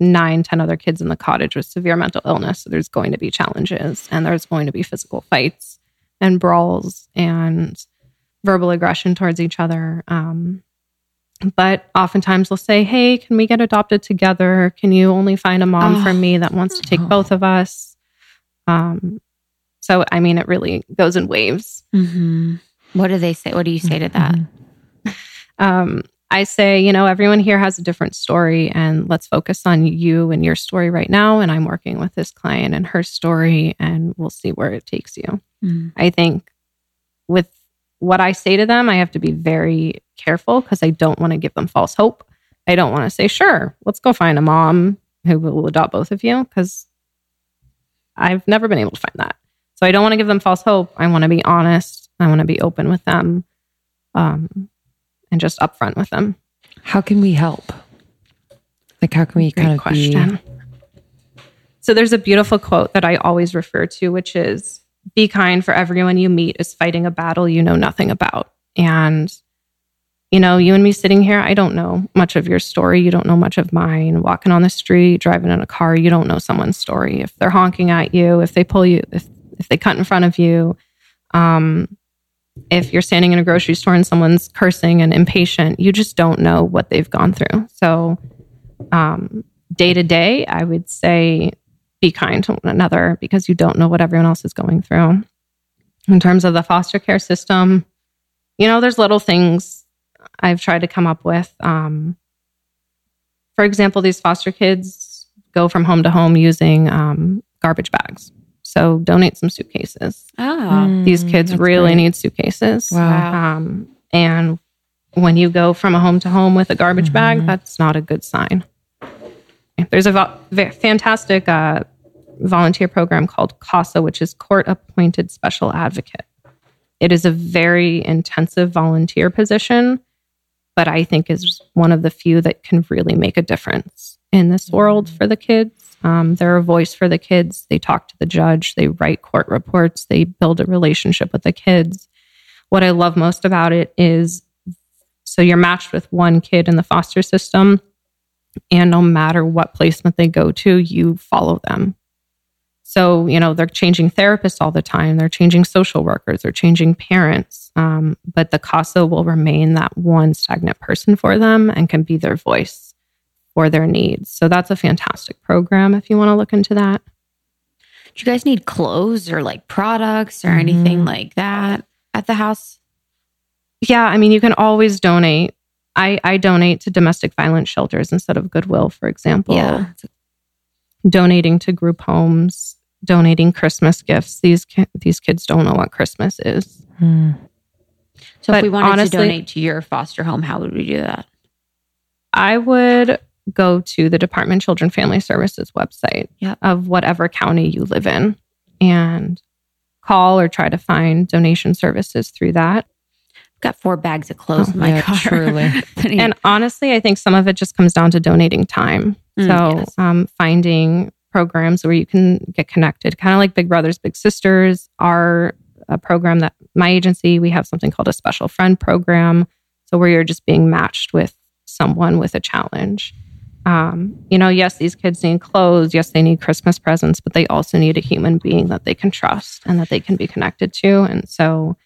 nine, ten other kids in the cottage with severe mental illness. So there's going to be challenges and there's going to be physical fights and brawls and verbal aggression towards each other. Um, but oftentimes they'll say, Hey, can we get adopted together? Can you only find a mom oh. for me that wants to take oh. both of us? Um, so, I mean, it really goes in waves. Mm-hmm. What do they say? What do you say to that? Mm-hmm. Um, I say, you know, everyone here has a different story, and let's focus on you and your story right now. And I'm working with this client and her story, and we'll see where it takes you. Mm. I think with what I say to them, I have to be very careful because I don't want to give them false hope. I don't want to say, sure, let's go find a mom who will adopt both of you because I've never been able to find that. So I don't want to give them false hope. I want to be honest. I want to be open with them. Um, and just upfront with them. How can we help? Like, how can we Great kind of question. Be... So there's a beautiful quote that I always refer to, which is be kind for everyone you meet is fighting a battle you know nothing about. And, you know, you and me sitting here, I don't know much of your story. You don't know much of mine. Walking on the street, driving in a car, you don't know someone's story. If they're honking at you, if they pull you, if, if they cut in front of you, um, if you're standing in a grocery store and someone's cursing and impatient, you just don't know what they've gone through. So, um, day to day, I would say be kind to one another because you don't know what everyone else is going through. In terms of the foster care system, you know, there's little things I've tried to come up with. Um, for example, these foster kids go from home to home using um, garbage bags. So donate some suitcases. Oh, these kids really great. need suitcases. Wow. Um, and when you go from a home to home with a garbage mm-hmm. bag, that's not a good sign. There's a vo- fantastic uh, volunteer program called CASA, which is Court Appointed Special Advocate. It is a very intensive volunteer position, but I think is one of the few that can really make a difference in this world for the kids. Um, they're a voice for the kids. They talk to the judge. They write court reports. They build a relationship with the kids. What I love most about it is so you're matched with one kid in the foster system, and no matter what placement they go to, you follow them. So, you know, they're changing therapists all the time. They're changing social workers. They're changing parents. Um, but the CASA will remain that one stagnant person for them and can be their voice for their needs. So that's a fantastic program if you want to look into that. Do you guys need clothes or like products or mm-hmm. anything like that at the house? Yeah, I mean, you can always donate. I, I donate to domestic violence shelters instead of Goodwill, for example. Yeah. Donating to group homes, donating Christmas gifts. These ki- these kids don't know what Christmas is. Hmm. So, but if we wanted honestly, to donate to your foster home, how would we do that? I would go to the Department of Children Family Services website yep. of whatever county you live in and call or try to find donation services through that. I've got four bags of clothes oh, in my yeah, car. Truly. and honestly, I think some of it just comes down to donating time. Mm, so yes. um, finding programs where you can get connected, kind of like Big Brothers Big Sisters are a program that my agency, we have something called a special friend program. So where you're just being matched with someone with a challenge um, you know, yes, these kids need clothes. Yes, they need Christmas presents, but they also need a human being that they can trust and that they can be connected to. And so,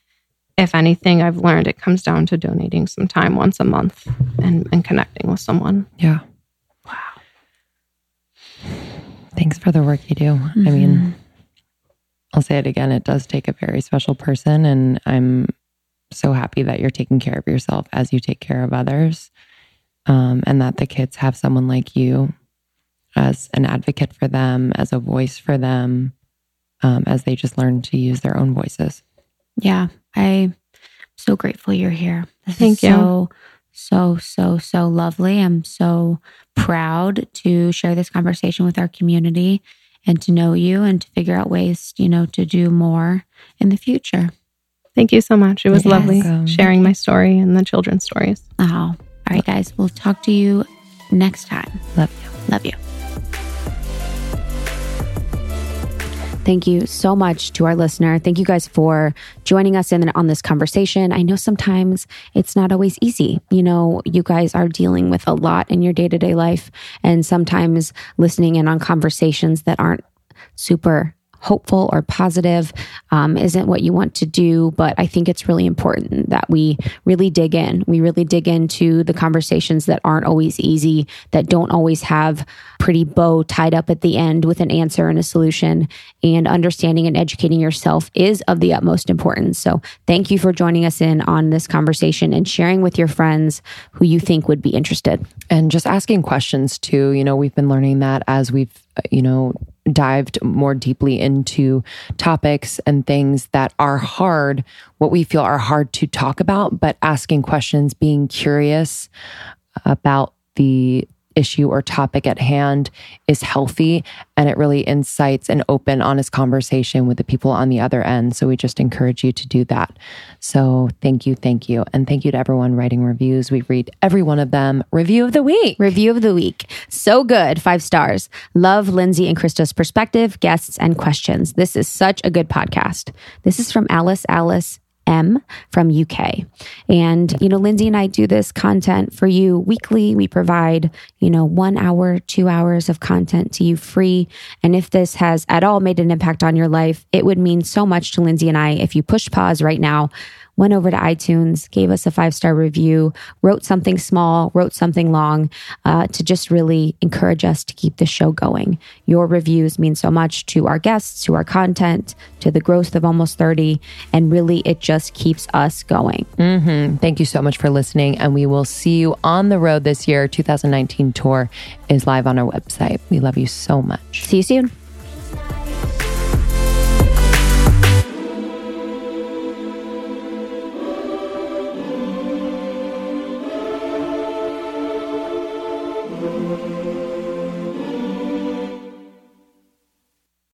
if anything, I've learned it comes down to donating some time once a month and, and connecting with someone. Yeah. Wow. Thanks for the work you do. Mm-hmm. I mean, I'll say it again, it does take a very special person. And I'm so happy that you're taking care of yourself as you take care of others um, and that the kids have someone like you as an advocate for them, as a voice for them, um, as they just learn to use their own voices. Yeah, I'm so grateful you're here. This Thank you. So, so, so, so lovely. I'm so proud to share this conversation with our community and to know you and to figure out ways, you know, to do more in the future. Thank you so much. It was yes. lovely sharing my story and the children's stories. Oh, all right, guys, we'll talk to you next time. Love you. Love you. Thank you so much to our listener. Thank you guys for joining us in on this conversation. I know sometimes it's not always easy. You know, you guys are dealing with a lot in your day to day life, and sometimes listening in on conversations that aren't super hopeful or positive um, isn't what you want to do. But I think it's really important that we really dig in. We really dig into the conversations that aren't always easy, that don't always have pretty bow tied up at the end with an answer and a solution. And understanding and educating yourself is of the utmost importance. So thank you for joining us in on this conversation and sharing with your friends who you think would be interested. And just asking questions too. You know, we've been learning that as we've, you know, dived more deeply into topics and things that are hard, what we feel are hard to talk about, but asking questions, being curious about the issue or topic at hand is healthy and it really incites an open, honest conversation with the people on the other end. So we just encourage you to do that. So thank you, thank you. And thank you to everyone writing reviews. We read every one of them. Review of the week. Review of the week. So good. Five stars. Love Lindsey and Krista's perspective, guests, and questions. This is such a good podcast. This is from Alice Alice M from UK. And, you know, Lindsey and I do this content for you weekly. We provide, you know, one hour, two hours of content to you free. And if this has at all made an impact on your life, it would mean so much to Lindsey and I if you push pause right now went over to iTunes, gave us a five star review, wrote something small, wrote something long uh, to just really encourage us to keep the show going. Your reviews mean so much to our guests, to our content, to the growth of almost 30. And really, it just keeps us going. Mm-hmm. Thank you so much for listening. And we will see you on the road this year. 2019 tour is live on our website. We love you so much. See you soon.